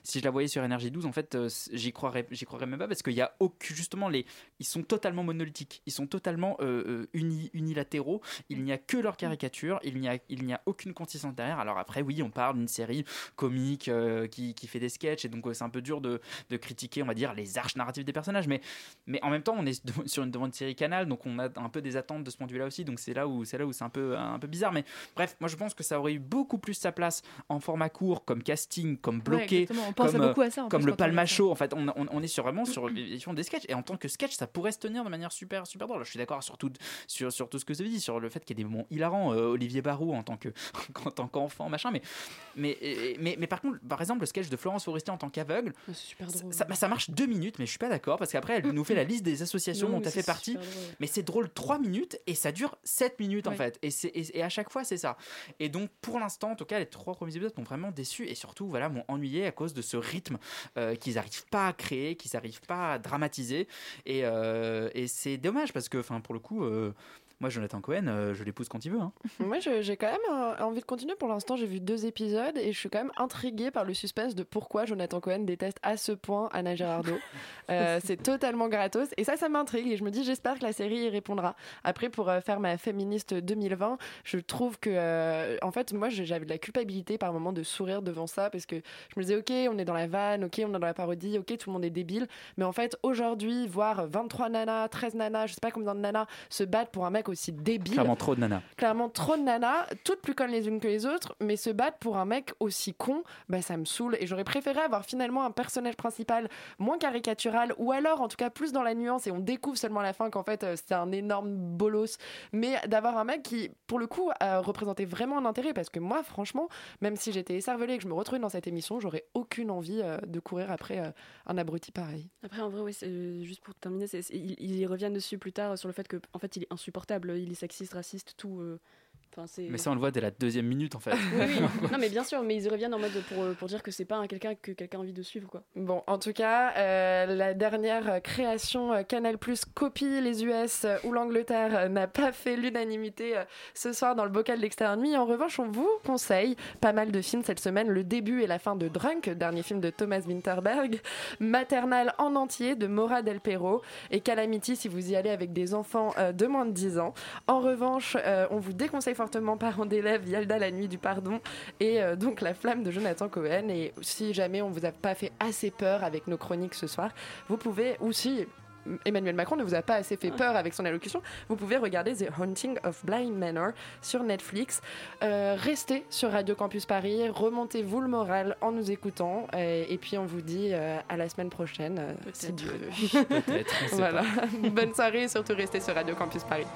J: si je la voyais sur Énergie 12, en fait, euh, j'y croirais, j'y croirais même pas parce qu'il y a aucun, justement, les, ils sont totalement monolithiques, ils sont totalement euh, euh, uni- unilatéraux. Il n'y a que leur caricature, il n'y a, a aucune consistance derrière. Alors après, oui, on parle d'une série comique qui, fait des sketchs et donc c'est un peu dur de, critiquer, on va dire, les arches narratives des personnages. Mais, mais en même temps, on est [laughs] sur une, devant une série canal, donc on a un peu des attentes de ce point de vue-là aussi. Donc c'est là où c'est là où c'est un peu un peu bizarre. Mais bref, moi je pense que ça aurait eu beaucoup plus sa place en format court, comme casting, comme bloqué.
F: On
J: comme, euh,
F: beaucoup à ça,
J: comme le
F: quand on
J: Palma
F: regarde ça.
J: Show. En fait, on, on- on est sur vraiment sur des sketchs et en tant que sketch, ça pourrait se tenir de manière super super drôle. Je suis d'accord sur tout sur, sur tout ce que vous avez dit, sur le fait qu'il y ait des moments hilarants. euh, Olivier Barou en tant que [laughs] en tant qu'enfant, machin. Mais mais, mais mais par contre, par exemple, le sketch de Florence Forestier en tant qu'aveugle, ça, bah, ça marche deux minutes, mais je suis pas d'accord parce qu'après elle nous fait la liste des associations
I: Non,
J: dont elle fait partie. Mais c'est drôle trois minutes et ça dure 7 minutes en fait. Et, c'est- et, et à chaque fois c'est ça. Et donc pour l'instant, en tout cas, les trois premiers épisodes m'ont vraiment déçu et surtout voilà m'ont ennuyé à cause de ce rythme euh, qu'ils n'arrivent pas à créer, qu'ils n'arrivent pas à dramatiser. Et, euh, et c'est dommage parce que enfin pour le coup. Moi, Jonathan Cohen, euh, je l'épouse quand il veut. hein. [laughs]
A: Moi, j'ai quand même euh, envie de continuer. Pour l'instant, j'ai vu deux épisodes et je suis quand même intriguée par le suspense de pourquoi Jonathan Cohen déteste à ce point Anna Girardot. [laughs] Euh, c'est totalement gratos et ça, ça m'intrigue et je me dis, j'espère que la série y répondra. Après, pour faire ma féministe 2020, je trouve que, en fait, moi, j'avais de la culpabilité par moment de sourire devant ça parce que je me disais, ok, on est dans la vanne, ok, on est dans la parodie, ok, tout le monde est débile, mais en fait, aujourd'hui, voir 23 nanas, 13 nanas, je sais pas combien de nanas se battre pour un mec aussi débile
J: Clairement trop de nana.
A: clairement trop de nanas, toutes plus connes les unes que les autres, mais se battre pour un mec aussi con, bah ça me saoule. Et j'aurais préféré avoir finalement un personnage principal moins caricatural, ou alors en tout cas plus dans la nuance, et on découvre seulement à la fin qu'en fait euh, c'est un énorme bolos, mais d'avoir un mec qui, pour le coup, a représenté vraiment un intérêt, parce que moi, franchement, même si j'étais écervelée et que je me retrouvais dans cette émission, j'aurais aucune envie euh, de courir après euh, un abruti pareil.
I: Après, en vrai, oui, euh, juste pour terminer, ils, ils y reviennent dessus plus tard sur le fait que, en fait, il est insupportable, il est sexiste, raciste, tout. Euh, Enfin,
J: Mais ça, on le voit dès la deuxième minute en fait.
I: Oui, oui. [laughs] non mais bien sûr, mais ils y reviennent en mode pour, pour dire que c'est pas un quelqu'un que quelqu'un a envie de suivre quoi.
A: Bon, en tout cas, euh, la dernière création euh, Canal Plus copie les US euh, ou l'Angleterre euh, n'a pas fait l'unanimité euh, ce soir dans le bocal d'extérieur nuit. En revanche, on vous conseille pas mal de films cette semaine. Le début et la fin de Drunk, dernier film de Thomas Winterberg, Maternal en entier de Maura Del Perro et Calamity si vous y allez avec des enfants euh, de moins de 10 ans. En revanche, euh, on vous déconseille fortement Parents d'élèves, Yalda la nuit du pardon et euh, donc La flamme de Jonathan Cohen. Et si jamais on vous a pas fait assez peur avec nos chroniques ce soir, vous pouvez aussi. Emmanuel Macron ne vous a pas assez fait peur avec son allocution. Vous pouvez regarder The Haunting of Blind Manor sur Netflix. Euh, restez sur Radio Campus Paris, remontez-vous le moral en nous écoutant. euh, et puis on vous dit euh, à la semaine prochaine, si Dieu veut. [laughs] Voilà.
J: pas. [laughs]
A: Bonne soirée et surtout restez sur Radio Campus Paris.